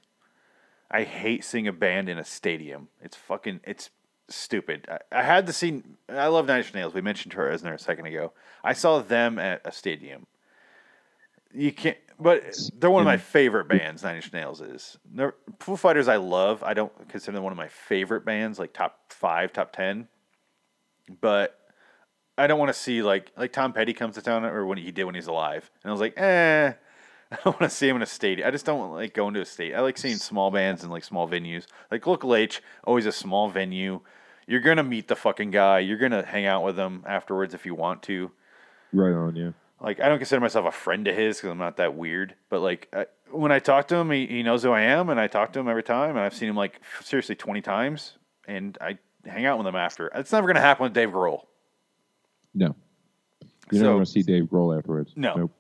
I hate seeing a band in a stadium. It's fucking, it's stupid. I, I had to see, I love Nine Inch Nails. We mentioned her isn't there a second ago. I saw them at a stadium. You can't, but they're one of my favorite bands, Nine Inch Nails is. They're, Foo Fighters I love. I don't consider them one of my favorite bands, like top five, top 10. But I don't want to see like like Tom Petty comes to town or when he did when he's alive, and I was like, eh, [laughs] I don't want to see him in a stadium. I just don't like going to a state. I like seeing small bands and like small venues. Like Local H, always a small venue. You're gonna meet the fucking guy. You're gonna hang out with him afterwards if you want to. Right on, yeah. Like I don't consider myself a friend of his because I'm not that weird. But like I, when I talk to him, he, he knows who I am, and I talk to him every time. And I've seen him like seriously 20 times, and I hang out with him after. It's never gonna happen with Dave Grohl. No. You're So- going to see Dave Grohl afterwards. No. Nope.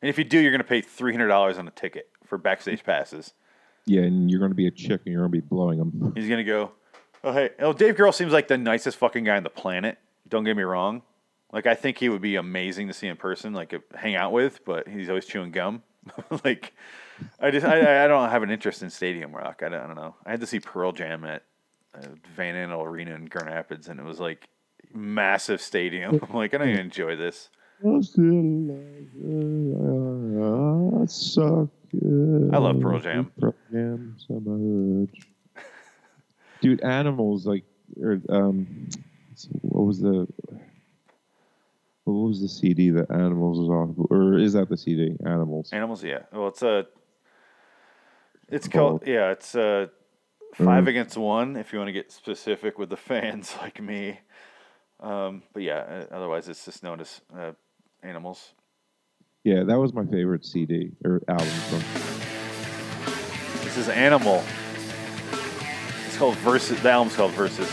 And if you do, you're going to pay three hundred dollars on a ticket for backstage passes. Yeah, and you're going to be a chick and you're going to be blowing him. He's going to go, oh hey, oh Dave Grohl seems like the nicest fucking guy on the planet. Don't get me wrong. Like I think he would be amazing to see in person, like uh, hang out with. But he's always chewing gum. [laughs] like I just I, I don't have an interest in stadium rock. I don't, I don't know. I had to see Pearl Jam at uh, Van Andel Arena in Grand Rapids, and it was like massive stadium. I'm [laughs] like I don't even enjoy this. I still like, I suck. I love Pearl Jam. Pearl Jam so much. Dude, animals like, or, um, what was the, what was the CD that Animals was off? Or is that the CD? Animals. Animals, yeah. Well, it's a. It's called yeah. It's a five Mm. against one. If you want to get specific with the [laughs] fans like me, um, but yeah. uh, Otherwise, it's just known as uh, animals. Yeah, that was my favorite CD or album from. This is Animal. It's called Versus. The album's called Versus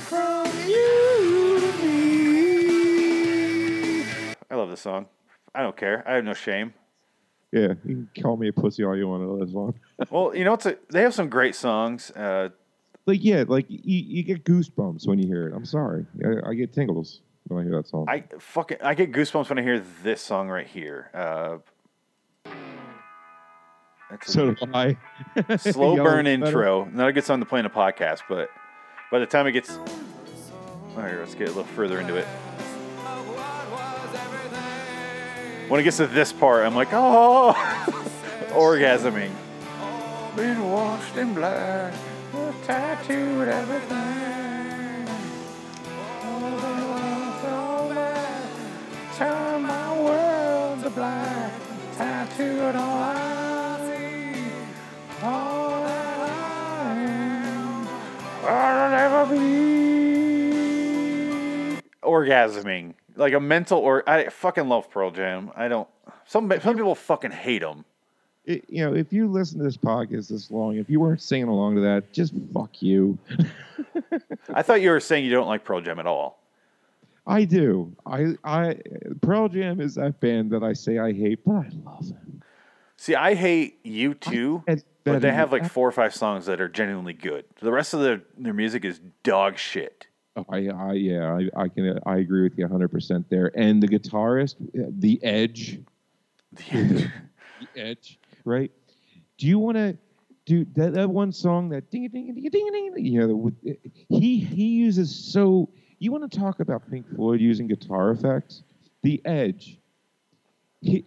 from you to me. I love this song. I don't care. I have no shame. Yeah, you can call me a pussy all you want to [laughs] well, you know, it's a, they have some great songs. Uh, like yeah, like you, you, get goosebumps when you hear it. I'm sorry, I, I get tingles when I hear that song. I fucking I get goosebumps when I hear this song right here. Uh, that's so do I. [laughs] slow Y'all burn better? intro. Not a good song to play in a podcast, but by the time it gets, all right, let's get a little further into it. When it gets to this part, I'm like, oh, [laughs] orgasming. Been washed in blood, tattooed everything. World to black, tattooed all I see. All that I am, I'll never be. Orgasming. Like a mental or I fucking love Pearl Jam. I don't. Some some people fucking hate them. It- you know, if you listen to this podcast this long, if you weren't singing along to that, just fuck you. [laughs] I thought you were saying you don't like Pearl Jam at all. I do. I I Pearl Jam is that band that I say I hate, but I love them. See, I hate you too, but they have like four or five songs that are genuinely good. The rest of their their music is dog shit. Oh, I, I yeah, I, I can I agree with you 100 percent there. And the guitarist, the Edge, the Edge, [laughs] Edge. right? Do you want to do that, that one song that ding ding ding ding ding? You know, he he uses so. You want to talk about Pink Floyd using guitar effects? The Edge. He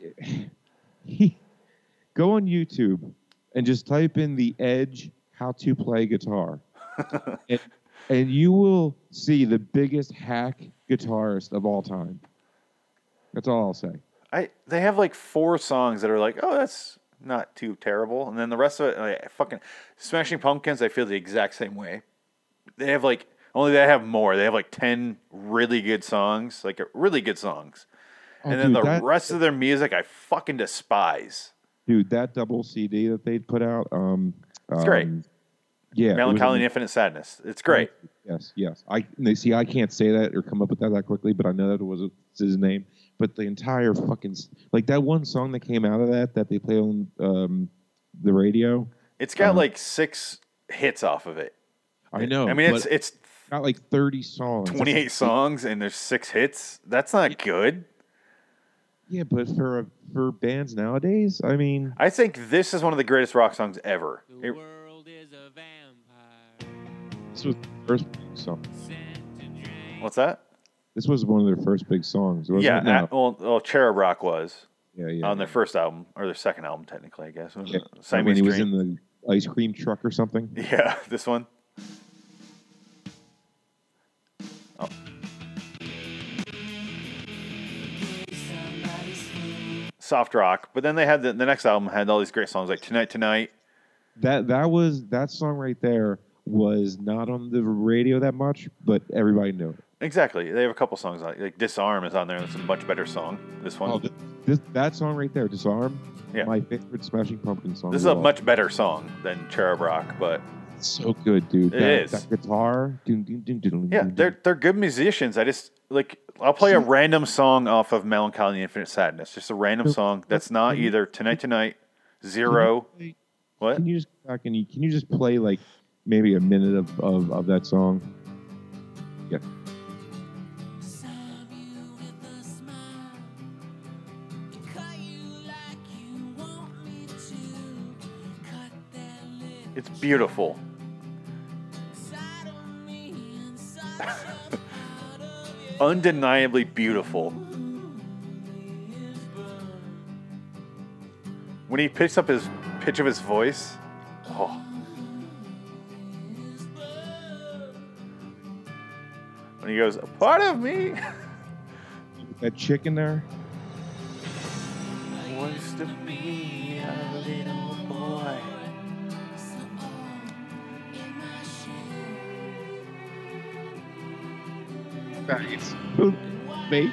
he go on YouTube and just type in the Edge how to play guitar. [laughs] and, and you will see the biggest hack guitarist of all time. That's all I'll say. I they have like four songs that are like, oh, that's not too terrible, and then the rest of it, like, fucking Smashing Pumpkins, I feel the exact same way. They have like only they have more. They have like ten really good songs, like really good songs, Oh, and then dude, the that- rest of their music I fucking despise. Dude, that double CD that they put out, um, It's great. um, Yeah, Mellon Collie and. Infinite Sadness. It's great. Yes, yes. I they- see. I can't say that or come up with that that quickly, but I know that it was his name. But the entire fucking like that one song that came out of that that they play on um, the radio. It's got Uh-huh. like six hits off of it. I know. I mean, it's it's got like thirty songs. That's- 28 songs and there's six hits. That's not good. Yeah, but for for bands nowadays, I mean, I think this is one of the greatest rock songs ever. The It- world is a vampire this was the first big song. sent to drain. what's that? This was one of their first big songs. Wasn't Yeah, it? No. uh, well, well, Cherub Rock was yeah, yeah. on their first album or their second album, technically, I guess. yeah. Siamese when he was in the ice cream truck or something. [laughs] Yeah, this one. Soft rock, but then they had the, the next album had all these great songs like Tonight Tonight. That that was that song right there was not on the radio that much, but everybody knew it. Exactly, they have a couple songs like, like Disarm is on there. That's a much better song. This one. Oh, th- this that song right there, Disarm. Yeah. My favorite Smashing Pumpkin song. this is a all. much better song than Cherub Rock, but so good, dude. It that, is. that guitar. Dun, dun, dun, dun, yeah, they're they're good musicians. I just like I'll play a random song off of Mellon Collie and Infinite Sadness, just a random song that's not either Tonight Tonight, Zero. dun. What? Can you just go back and you, can you just play like maybe a minute of, of, of that song? Yeah. It's you undeniably beautiful. When he picks up his pitch of his voice, oh. When he goes, a part of me That chick in there. wants to be a little Nice. Mate.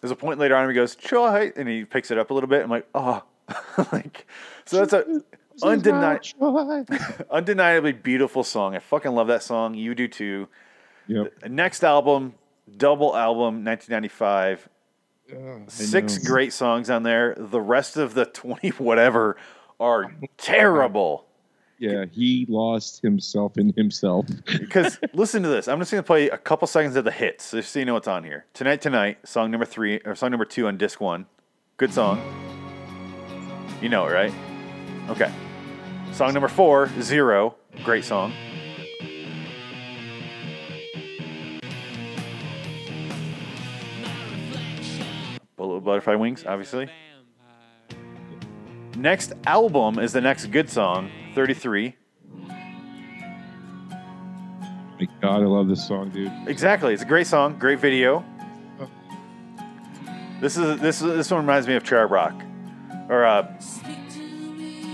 There's a point later on where he goes, try, and he picks it up a little bit. I'm like, oh, [laughs] like, so that's a undeni- [laughs] undeniably beautiful song. I fucking love that song. You do too. Yep. The next album, double album, 1995. Ugh, Six great songs on there. The rest of the 20 whatever are [laughs] terrible. Yeah, he lost himself in himself. [laughs] Because listen to this. I'm just going to play a couple seconds of the hits just so you know what's on here. Tonight, Tonight, song number three, or song number two on disc one. Good song. You know it, right? Okay. Song number four, Zero. Great song. Butterfly Wings, obviously. Next album is the next good song, 33. My God, I love this song, dude. Exactly. It's a great song, great video. This is this this one reminds me of Cherub Rock, or uh,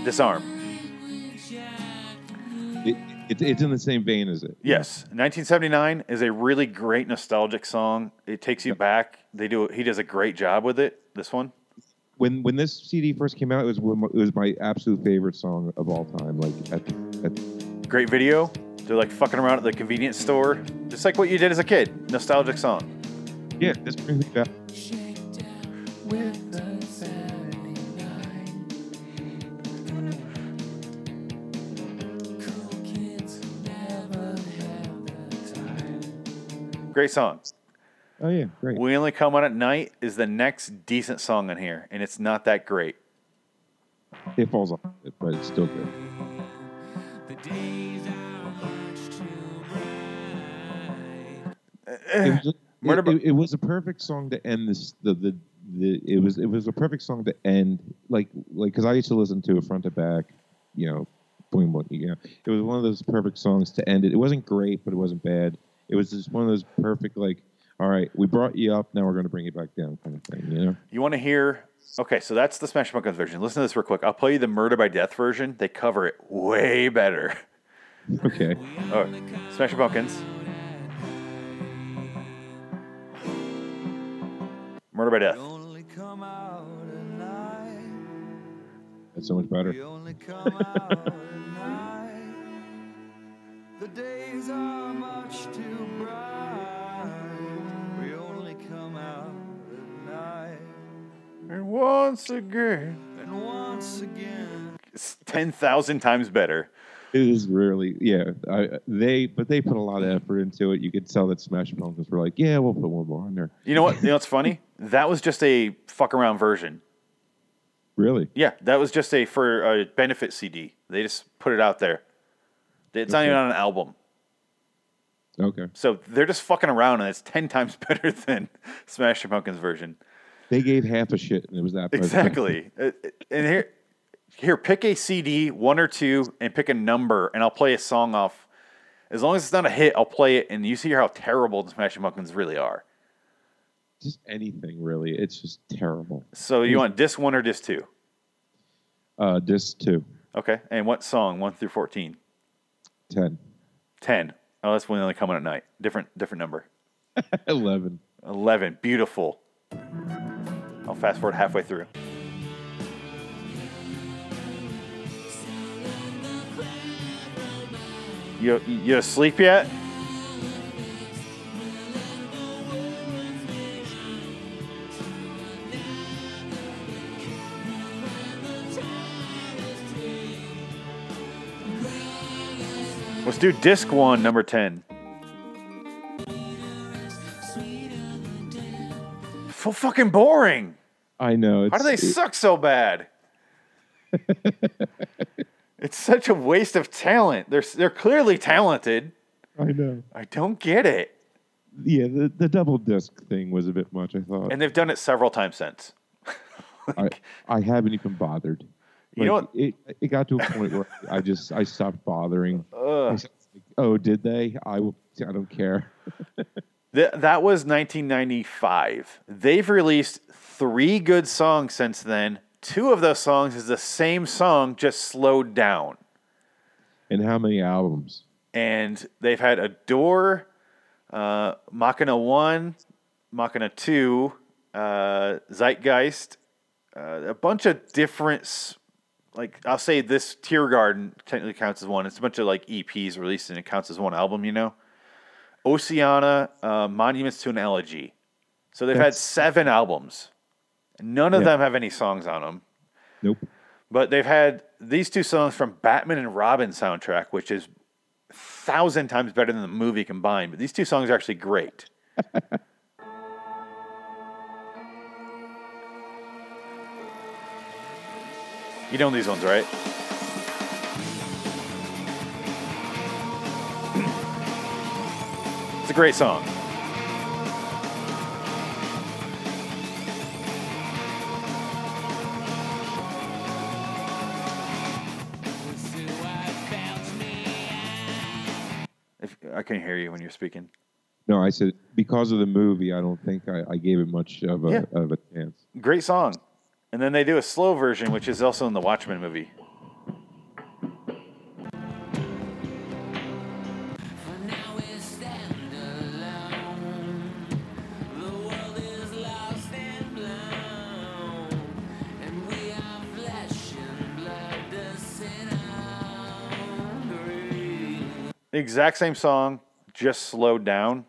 Disarm. It, it, it's in the same vein as it. Yes, 1979 is a really great nostalgic song. It takes you back. They do. He does a great job with it. This one. When when this CD first came out, it was my- it was my absolute favorite song of all time. Like at, at Great video. They're like fucking around at the convenience store, just like what you did as a kid. Nostalgic song. yeah, this brings me back. Great song. Oh yeah, great. We only come on at night is the next decent song in here, and it's not that great. It falls off, but it's still good. Eh, it was, just- Murder it, Bu- it, it was a perfect song to end this. The, the the it was it was a perfect song to end like like because I used to listen to it front to back, you know, boing boing. You know, it was one of those perfect songs to end it. It wasn't great, but it wasn't bad. It was just one of those perfect like, all right, we brought you up, now we're going to bring you back down kind of thing. You know. You want to hear? Okay, so that's the Smash Pumpkins version. Listen to this real quick. I'll play you the Murder by Death version. They cover it way better. [laughs] Okay. Oh, Smash Pumpkins. Murder by Death. Only come out at night. That's so much better. We only come out at night. The days are much too bright. And once again, And once again, it's ten thousand times better. It is really, yeah. I, they, but they put a lot of effort into it. You could tell that Smash Pumpkins were like, yeah, we'll put one more on there. You know what? You know what's funny? That was just a fuck around version. Really? Yeah, that was just a for a benefit CD. They just put it out there. It's not even on an album. Okay. So they're just fucking around, and it's ten times [laughs] better than Smash Pumpkins version. They gave half a shit, and it was that. Exactly. Uh, and here, here, pick a CD, one or two, and pick a number, and I'll play a song off. As long as it's not a hit, I'll play it, and you see how terrible the Smashing Pumpkins really are. Just anything, really. It's just terrible. So you want disc one or disc two? Uh, disc two, Okay. And what song? One through fourteen. 10, Ten. Oh, that's when they only come on at night. Different, different number. [laughs] 11. Eleven. Beautiful. I'll fast forward halfway through. You you asleep yet? Let's do disc one, number ten. So fucking boring. I know. How do they it- suck so bad? [laughs] it's such a waste of talent. They're they're clearly talented. I know. I don't get it. Yeah, the, the double disc thing was a bit much, I thought. And they've done it several times since. [laughs] I, I haven't even bothered. You know what? It, it got to a point where I just I stopped bothering. [laughs] I like, oh, did they? I will. I don't care. Th- that was 1995. They've released three good songs since then. Two of those songs is the same song, just slowed down. And how many albums? and they've had Adore, uh, Machina 1, Machina 2, uh, Zeitgeist, uh, a bunch of different, like, I'll say this Teargarden technically counts as one. It's a bunch of, like, EPs released and it counts as one album, you know? Oceania, uh, Monuments to an Elegy. So they've had seven albums. None of Yeah. them have any songs on them. Nope. But they've had these two songs from Batman and Robin soundtrack, which is a thousand times better than the movie combined. But these two songs are actually great. [laughs] you know these ones, right? [clears throat] It's a great song. I can't hear you when you're speaking. No, I said because of the movie, I don't think I, I gave it much of a Yeah. of a chance. Great song. And then they do a slow version, which is also in the Watchmen movie. Exact same song, just slowed down.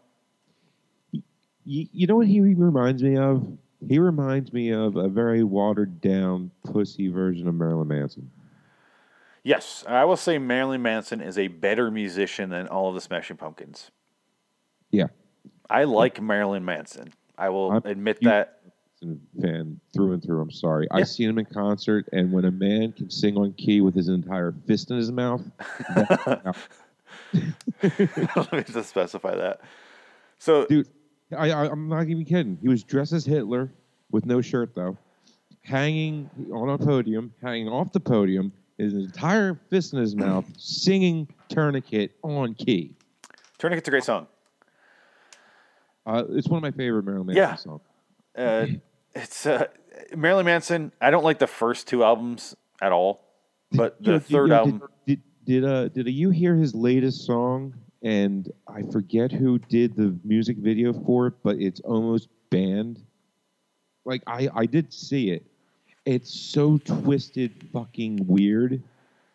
You, you know what he reminds me of? He reminds me of a very watered down pussy version of Marilyn Manson. Yes, I will say Marilyn Manson is a better musician than all of the Smashing Pumpkins. Yeah, I like Marilyn Manson. I will I'm- admit that. Fan through and through. I'm sorry. Yeah. I've seen him in concert, and when a man can sing on key with his entire fist in his mouth, [laughs] [laughs] Let me just specify that. So, dude, I, I, I'm not even kidding. He was dressed as Hitler with no shirt though, hanging on a podium, hanging off the podium, his entire fist in his mouth, [clears throat] singing "Tourniquet" on key. Tourniquet's a great song. Uh, it's one of my favorite Marilyn Manson Yeah. songs. Uh, it's uh, Marilyn Manson. I don't like the first two albums at all, but the did- third album. Did did, uh did you hear his latest song? And I forget who did the music video for it, but it's almost banned. Like I I did see it. It's so twisted, fucking weird,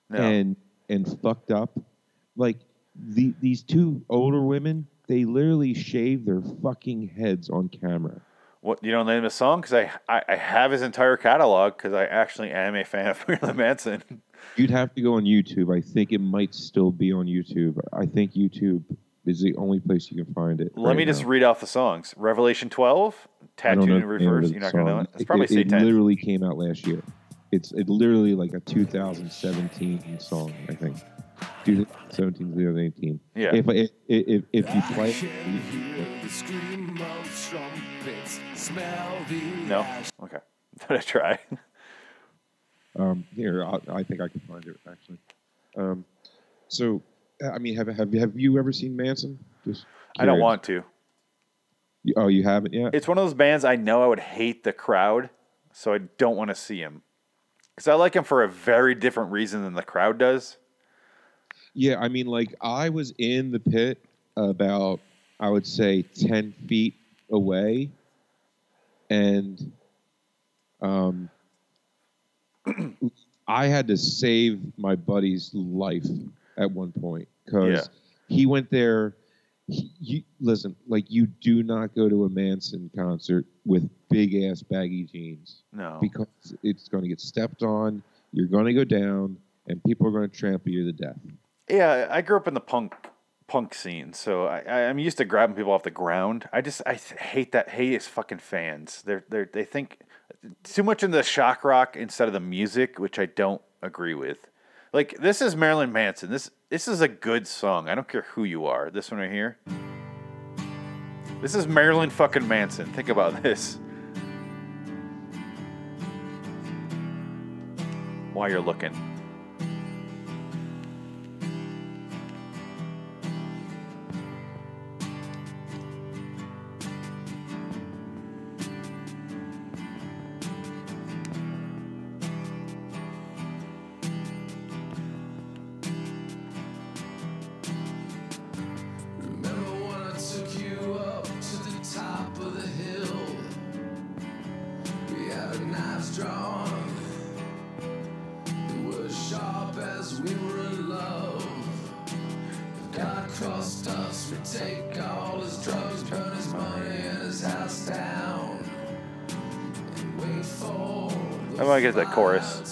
No. and and fucked up. Like the these two older women, they literally shave their fucking heads on camera. What you know the name of the song? Because I, I I have his entire catalog because I actually am a fan of [laughs] Marilyn Manson. You'd have to go on YouTube. I think it might still be on YouTube. I think YouTube is the only place you can find it. Let right me just read off the songs. Revelation 12, I don't Tattooed in the name of Reverse. You're not gonna know it. It's probably it, say it literally came out last year. It's it literally like a 2017 song, I think. 2017, 2018. Yeah. If if if, if you play, it, The scream of trumpets, smell the No. ash. Okay. [laughs] But I try. Um, here I, I think I can find it actually. Um, so I mean, have have have you ever seen Manson? Just I don't want to. You- Oh, you haven't yet. It's one of those bands I know I would hate the crowd, so I don't want to see him. Because I like him for a very different reason than the crowd does. Yeah, I mean, like I was in the pit about, I would say, ten feet away, and um, I had to save my buddy's life at one point because he went there. He, you, listen, like you do not go to a Manson concert with big ass baggy jeans No. because it's going to get stepped on. You're going to go down, and people are going to trample you to death. Yeah, I grew up in the punk punk scene, so I, I'm used to grabbing people off the ground. I just I hate that hate his fucking fans. They're they they think too much into the shock rock instead of the music, which I don't agree with. Like this is Marilyn Manson. This this is a good song. I don't care who you are. This one right here. This is Marilyn fucking Manson. Think about [laughs] this. While you're looking. I want get that chorus.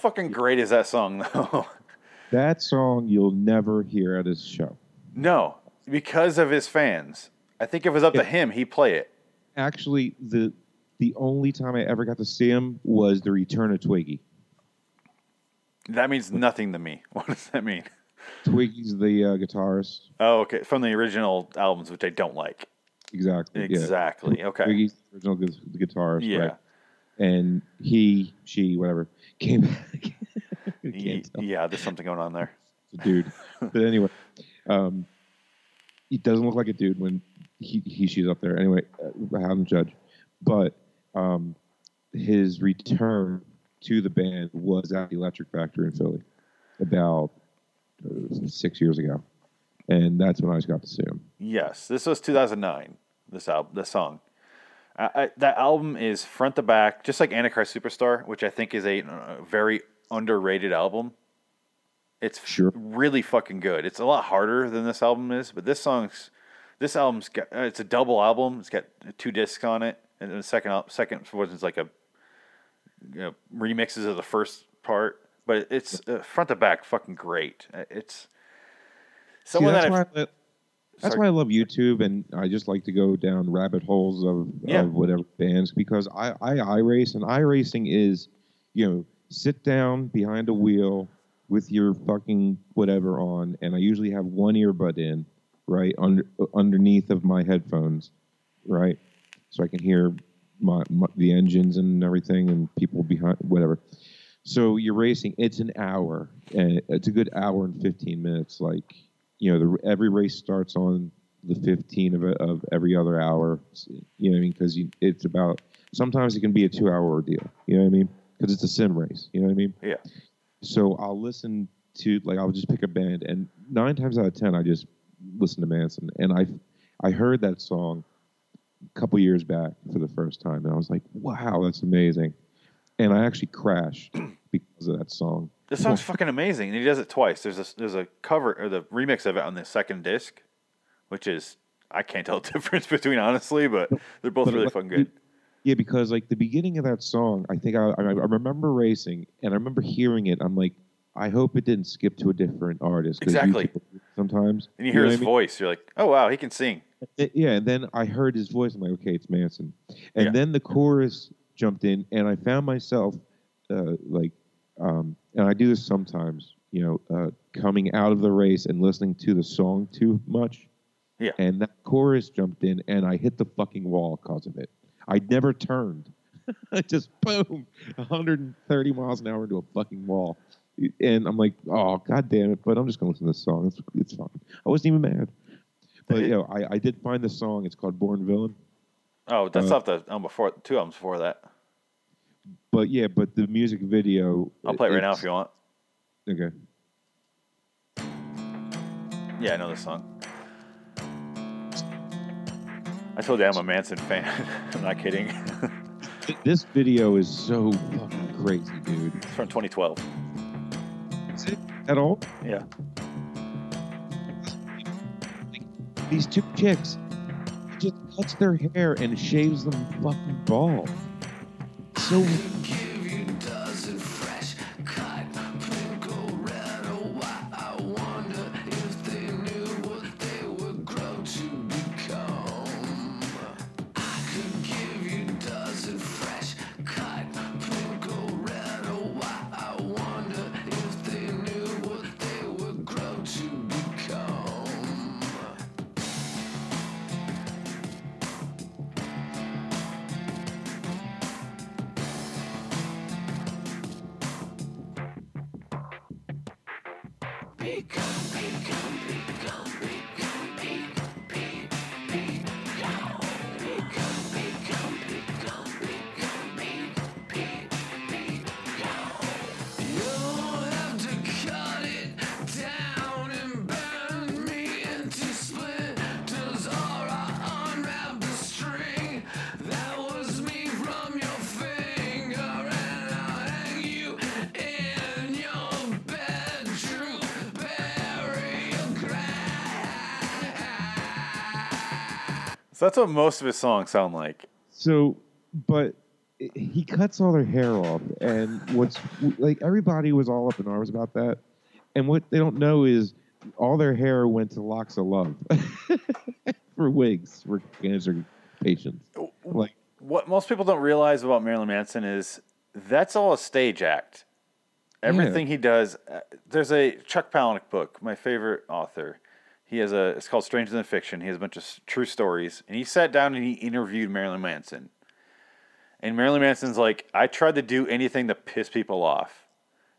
Fucking great is that song, [laughs] though? That song you'll never hear at his show. no, because of his fans. I think if it was up Yeah. to him, he'd play it. Actually, the the only time I ever got to see him was the return of Twiggy. That means nothing to me. [laughs] What does that mean? Twiggy's the uh, guitarist. Oh, okay. From the original albums, which I don't like. Exactly. yeah. Exactly. Okay. Twiggy's the original gu- guitarist. Yeah. Right? And he, she, whatever, came back. I Ye- can't tell. yeah, there's something going on there. It's a dude. but anyway, um, he doesn't look like a dude when he, he she's up there. Anyway, uh, I haven't judged. but um, his return to the band was at the Electric Factory in Philly about uh, six years ago, and that's when I got to see him. Yes, this was 2009. This album, this song. I, I, that album is front to back, just like Antichrist Superstar, which I think is a uh, very underrated album. It's Sure. really fucking good. It's a lot harder than this album is, but this song's this album's got uh, it's a double album. It's got two discs on it, and the second second version's like a you know, remixes of the first part, but it's uh, front to back fucking great. Uh, It's See, someone that's that that's why I love YouTube, and I just like to go down rabbit holes of, Yeah. of whatever bands because I I iRace and iRacing is, you know, sit down behind a wheel with your fucking whatever on, and I usually have one earbud in, right under underneath of my headphones, right, so I can hear my, my the engines and everything and people behind whatever. So you're racing. It's an hour, and it's a good hour and fifteen minutes. Like you know, the, every race starts on the 15 of, a, of every other hour. You know what I mean? Because it's about sometimes it can be a two hour ordeal. You know what I mean? Because it's a sim race. You know what I mean? yeah. So I'll listen to like I'll just pick a band, and nine times out of ten I just listen to Manson. And I I heard that song a couple years back for the first time, and I was like, wow, that's amazing. And I actually crashed because of that song. This song's fucking amazing, and he does it twice. There's a there's a cover or the remix of it on the second disc, which is I can't tell the [laughs] difference between honestly, but they're both But, really like, fucking good. Yeah, because like the beginning of that song, I think I, I, remember racing and I remember hearing it. I'm like, I hope it didn't skip to a different artist. Exactly. Sometimes, And you hear know his I mean? voice, you're like, oh wow, he can sing. Yeah, and then I heard his voice. I'm like, okay, it's Manson. And Yeah. then the chorus jumped in, and I found myself uh, like, um, and I do this sometimes, you know, uh, coming out of the race and listening to the song too much. Yeah. And that chorus jumped in, and I hit the fucking wall because of it. I never turned. [laughs] I just boom, 130 miles an hour into a fucking wall. And I'm like, oh god damn it! But I'm just gonna listen to this song. It's it's fine. I wasn't even mad. But you know, I, I did find the song. It's called Born Villain. Oh, that's Uh, off the album before two albums before that. But yeah, but the music video. I'll play it right now if you want. Okay. Yeah, I know this song. I told you I'm a Manson fan. [laughs] I'm not kidding. This video is so fucking crazy, dude. It's from 2012. Is it at all? Yeah. These two chicks just cuts their hair and shaves them fucking bald. So So that's what most of his songs sound like. So, but he cuts all their hair off, and what's like everybody was all up in arms about that, and what they don't know is all their hair went to locks of love [laughs] for wigs for cancer patients. Like, What most people don't realize about Marilyn Manson is that's all a stage act. Everything he does. uh, There's a Chuck Palahniuk book, my favorite author. He has a. It's called Stranger Than Fiction. He has a bunch of true stories, and he sat down and he interviewed Marilyn Manson. And Marilyn Manson's like, I tried to do anything to piss people off,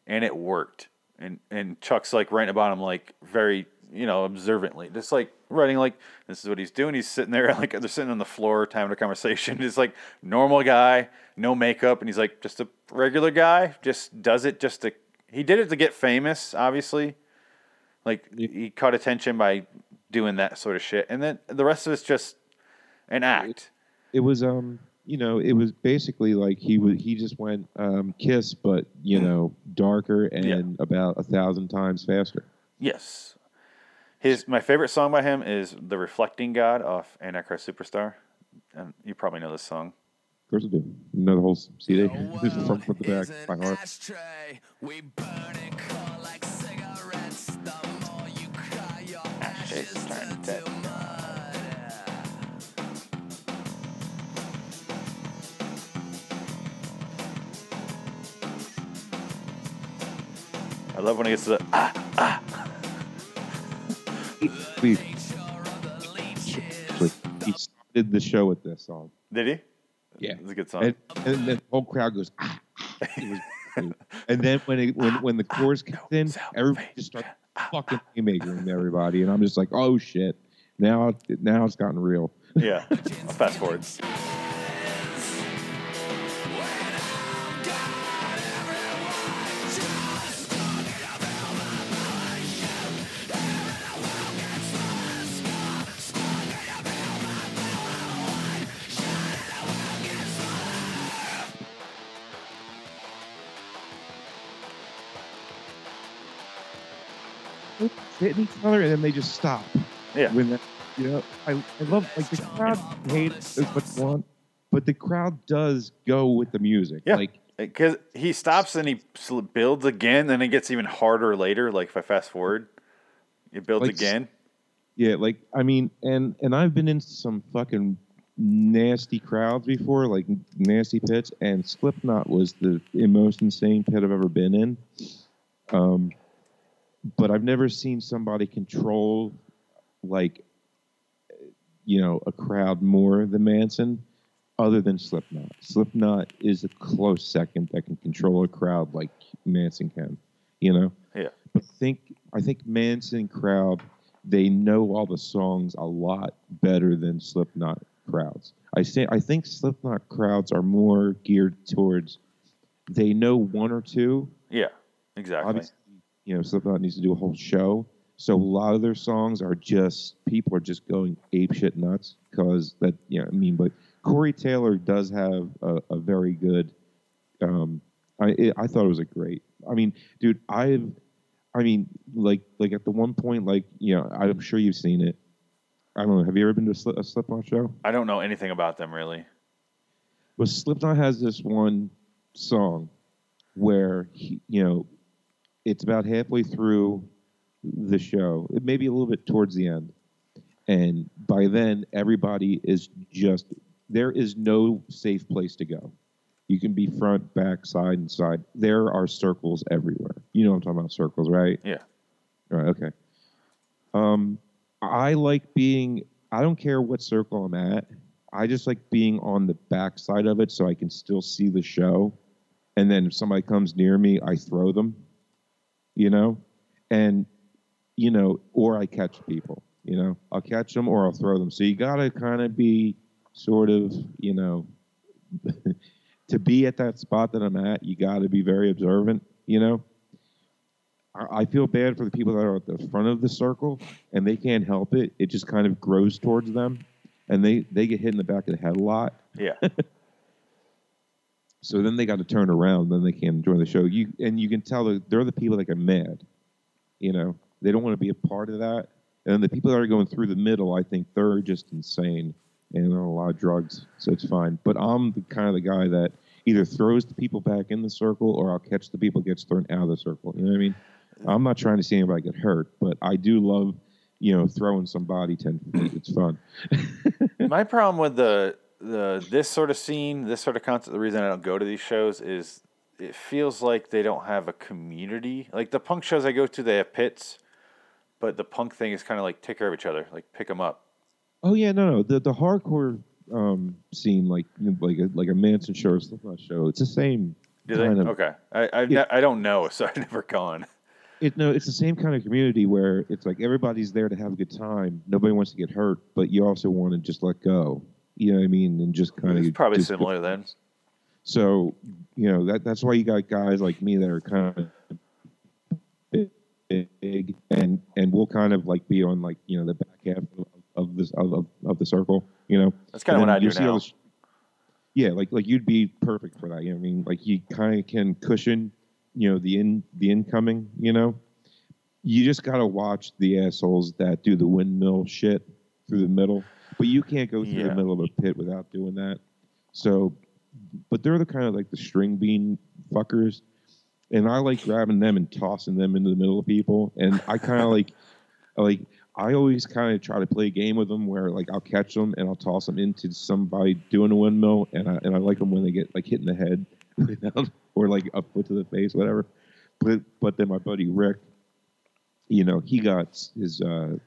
and it worked. And and Chuck's like writing about him like very you know observantly, just like writing like this is what he's doing. He's sitting there [laughs] like they're sitting on the floor having a conversation. [laughs] He's like normal guy, no makeup, and he's like just a regular guy. Just does it just to. He did it to get famous, obviously. Like he caught attention by doing that sort of shit, and then the rest of it's just an act. it was um you know it was basically like he was he just went um kiss but you know darker and Yeah. about a thousand times faster Yes. His my favorite song by him is "The Reflecting God" off Antichrist Superstar, and you probably know this song. of course i do you know the whole cd The from front to back world by heart ashtray. We burn it Ashtrays ashes turn turn to to. I love when he gets to the ah, Please, Nature of the leeches. like, he started the show with this song did he? Yeah. it's a good song. and, and then the whole crowd goes ah, ah. Was and then when it, when when the chorus kicks in everybody just starts fucking haymakering everybody. And i'm just like oh shit. Now now it's gotten real. Yeah, I'll fast forward. [laughs] hitting each other and then they just stop Yeah, when that, you know, I, I love like the crowd hates much want, but the crowd does go with the music. Yeah. Like because he stops and he builds again, then it gets even harder later. Like if I fast forward, it builds Like again. yeah, like I mean, and and I've been in some fucking nasty crowds before, like nasty pits, and Slipknot was the most insane pit I've ever been in. Um, but I've never seen somebody control like you know a crowd more than Manson, other than Slipknot. Slipknot is a close second that can control a crowd like Manson can. You know. Yeah. But I think I think Manson crowd they know all the songs a lot better than Slipknot crowds. I say I think Slipknot crowds are more geared towards they know one or two. Yeah, exactly. Obviously, you know, Slipknot needs to do a whole show. So a lot of their songs are just people are just going ape shit nuts because that you know I mean. But Corey Taylor does have a, a very good. Um, I it, I thought it was a great. I mean, dude, I've. I mean, like like at the one point, like you know, I'm sure you've seen it. I don't know. Have you ever been to a, Slip, a Slipknot show? I don't know anything about them really. But Slipknot has this one song where he, you know, it's about halfway through the show, it may be a little bit towards the end, and by then everybody is just there is no safe place to go. You can be front, back, side, and side. There are circles everywhere. You know what I'm talking about circles, right? Yeah. Right. Okay. Um, I like being. I don't care what circle I'm at. I just like being on the back side of it so I can still see the show. And then if somebody comes near me, I throw them. You know, and you know, or I catch people. You know, I'll catch them or I'll throw them. So you got to kind of be sort of, you know, [laughs] to be at that spot that I'm at, you got to be very observant. You know, I I feel bad for the people that are at the front of the circle and they can't help it. It just kind of grows towards them, and they they get hit in the back of the head a lot. Yeah. [laughs] So then they got to turn around. Then they can't enjoy the show. You and you can tell they're the people that get mad. You know, they don't want to be a part of that. And the people that are going through the middle, I think they're just insane and they're on a lot of drugs. So it's fine. But I'm the kind of the guy that either throws the people back in the circle or I'll catch the people gets thrown out of the circle. You know what I mean? I'm not trying to see anybody get hurt, but I do love, you know, throwing somebody ten feet. It's fun. [laughs] My problem with the the this sort of scene, this sort of concept, the reason I don't go to these shows is it feels like they don't have a community. Like the punk shows I go to, they have pits, but the punk thing is kind of like take care of each other, like pick them up. Oh yeah, no, no. The the hardcore um, scene, like you know, like a, like a Manson show or Slipknot show, it's the same. Do they? of- okay, I I, Yeah. I don't know, so [laughs] I've never gone. It no, it's the same kind of community where it's like everybody's there to have a good time. Nobody wants to get hurt, but you also want to just let go. You know what I mean? And just kind of It's probably similar then. So you know that that's why you got guys like me that are kind of big, and and we'll kind of like be on like you know the back half of, this of, of, the circle. You know, That's kind of what I do see now. yeah, like like you'd be perfect for that. You know what I mean? Like you kind of can cushion, you know, the in the incoming. You know, you just gotta watch the assholes that do the windmill shit through the middle, but you can't go through Yeah. the middle of a pit without doing that. So, but they're the kind of like the string bean fuckers, and I like grabbing them and tossing them into the middle of people, and I kind of like, [laughs] like I always kind of try to play a game with them where like I'll catch them and I'll toss them into somebody doing a windmill, and I and I like them when they get like hit in the head, [laughs] or like a foot to the face, whatever. But but then my buddy Rick, you know, he got his uh,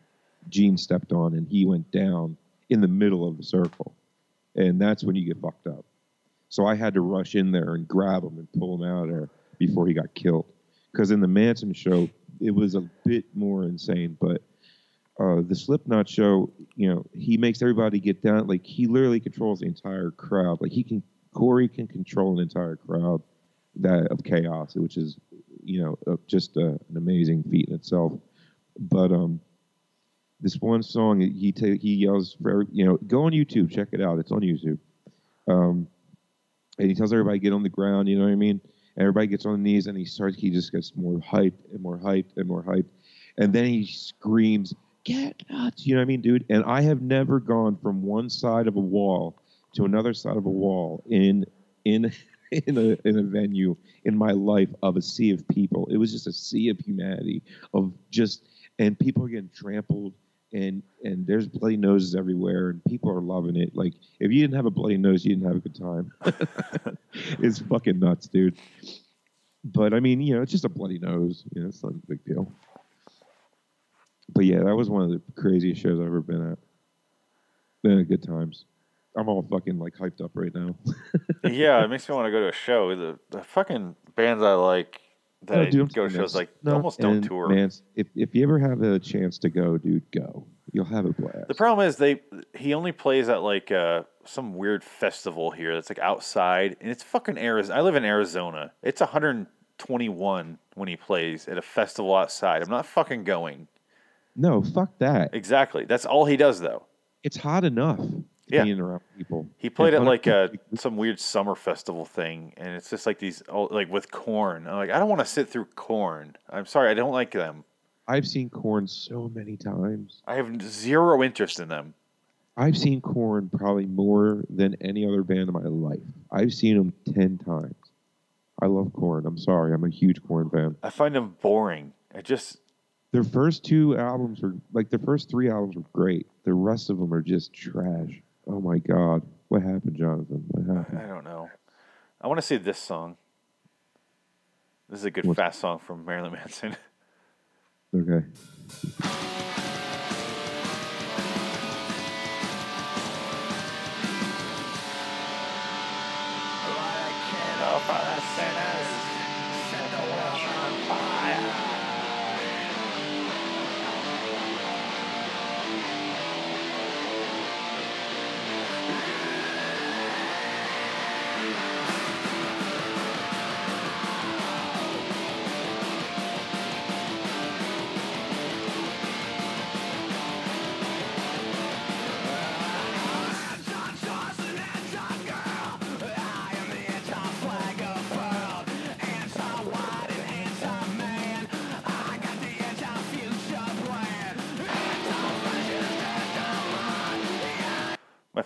gene stepped on and he went down in the middle of the circle, and that's when you get fucked up. So I had to rush in there and grab him and pull him out of there before he got killed. Because in the Manson show, it was a bit more insane, but uh, the Slipknot show, you know, he makes everybody get down. Like he literally controls the entire crowd. Like he can, Corey can control an entire crowd that of chaos, which is, you know, uh, just uh, an amazing feat in itself. But um, this one song, he he yells for every- you know, go on YouTube, check it out. It's on YouTube. Um, and he tells everybody get on the ground. You know what I mean? Everybody gets on the knees, and he starts. He just gets more hyped and more hyped and more hyped, and then he screams, "Get nuts!" You know what I mean, dude? And I have never gone from one side of a wall to another side of a wall in in [laughs] in a in a venue in my life of a sea of people. It was just a sea of humanity of just and people are getting trampled and and there's bloody noses everywhere and people are loving it. Like if you didn't have a bloody nose, you didn't have a good time. [laughs] it's fucking nuts, dude. But I mean, you know, it's just a bloody nose. You know, it's not a big deal. But yeah, that was one of the craziest shows I've ever been at. Been at good times. I'm all fucking like hyped up right now. [laughs] yeah, it makes me want to go to a show. The the fucking bands I like that No, I dude, go shows like No, almost don't tour. Man, if if you ever have a chance to go, dude, go. You'll have a blast. The problem is they he only plays at like uh, some weird festival here that's like outside, and it's fucking Arizona. I live in Arizona. It's 121 when he plays at a festival outside. I'm not fucking going. no, fuck that. Exactly. That's all he does though. It's hot enough Yeah. being around people. He played at like a some weird summer festival thing, and it's just like these oh, like with Korn. I'm like, I don't want to sit through Korn. I'm sorry, I don't like them. I've seen Korn so many times. I have zero interest in them. I've seen Korn probably more than any other band in my life. I've seen them 10 times. I love Korn. I'm sorry. I'm a huge Korn fan. I find them boring. I just Their first two albums were like the first three albums were great. The rest of them are just trash. Oh my God. What happened, Jonathan? What happened? I don't know. I want to see this song. This is a good What's- fast song from Marilyn Manson. [laughs] Okay.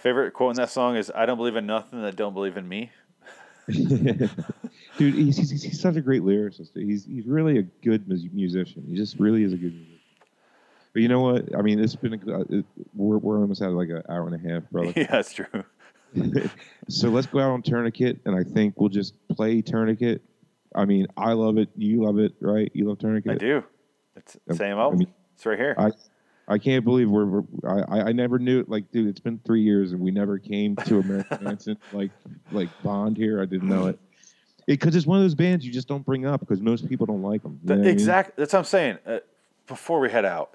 Favorite quote in that song is "I don't believe in nothing that don't believe in me." [laughs] Dude, he's, he's, he's such a great lyricist. He's he's really a good mus- musician. He just really is a good musician. But you know what? I mean, it's been a, uh, it, we're we're almost at like an hour and a half, brother. [laughs] yeah, that's true. [laughs] so let's go out on Tourniquet, and I think we'll just play Tourniquet. I mean, I love it. You love it, right? You love Tourniquet. I do. It's the same I mean, it's right here. I I can't believe we're, we're I, I- I never knew it. like dude it's been three years and we never came to American [laughs] Manson like like Bond here I didn't know it [laughs] because it's one of those bands you just don't bring up because most people don't like them The- exact. That's what I'm saying. Uh, before we head out,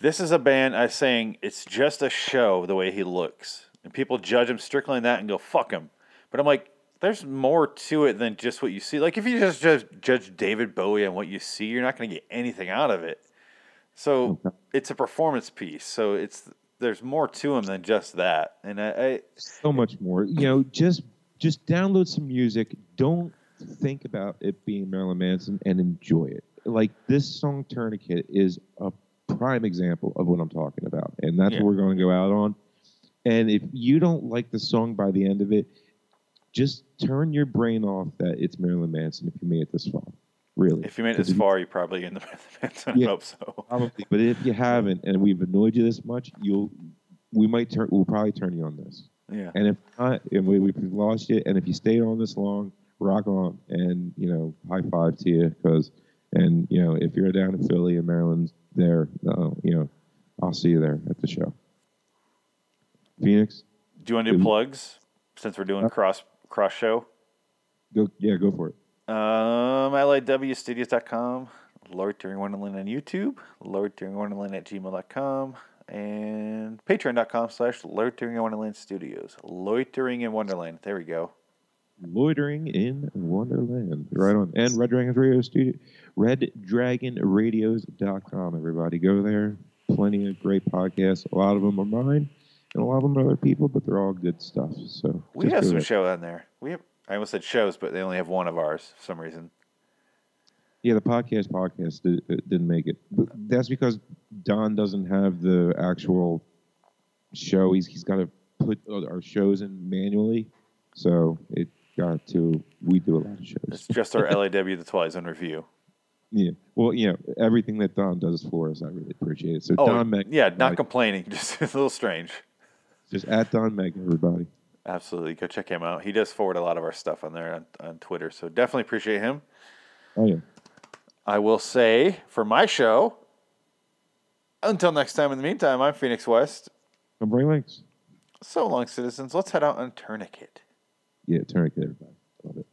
this is a band. I'm saying it's just a show. The way he looks, and people judge him strictly on that and go fuck him. But I'm like, there's more to it than just what you see. Like if you just judge, judge David Bowie on what you see, you're not going to get anything out of it. So Okay. it's a performance piece. So it's there's more to him than just that. And I, I so much more you know just just download some music don't think about it being Marilyn Manson and enjoy it like this song Tourniquet is a prime example of what I'm talking about and that's Yeah. what we're going to go out on and if you don't like the song by the end of it just turn your brain off that it's Marilyn Manson if you made it this far really if you made it this far, you're probably in the [laughs] I Yeah. hope so. Probably, but if you haven't, and we've annoyed you this much, you'll we might turn. We'll probably turn you on this. Yeah. And if not, and we, we've lost you, and if you stayed on this long, rock on, and you know, high five to you, because, and you know, if you're down in Philly and Maryland's there, uh, you know, I'll see you there at the show. Phoenix, Do you want to do plugs since we're doing Uh, cross cross show? go, yeah, go for it. Um, LIWstudios.com, Loitering Wonderland on YouTube, Lord Loitering Wonderland at gmail.com, and patreon.com slash Loitering Wonderland Studios. Loitering in Wonderland. There we go. Loitering in Wonderland. Right on. And Red Dragon Radio Studio, reddragonradios.com. Everybody go there. Plenty of great podcasts. A lot of them are mine, and a lot of them are other people, but they're all good stuff. So We have some there. show on there. We have, I almost said shows, but they only have one of ours for some reason. Yeah, the podcast podcast did, uh, didn't make it. But that's because Don doesn't have the actual show. He's he's got to put our shows in manually, so it got to. We do a lot of shows. It's just our LIW The Twilight Zone review. Yeah. Well, you know, everything that Don does for us, I really appreciate it. So Oh, Don Meg, yeah, not everybody, complaining. [laughs] Just a little strange. just at Don Meg, everybody. Absolutely. Go check him out. He does forward a lot of our stuff on there on, on Twitter. So definitely appreciate him. Oh yeah. I will say for my show, until next time, in the meantime, I'm Phoenix West. Come bring links. So long, citizens. Let's head out on Tourniquet. Yeah, tourniquet, everybody. Love it.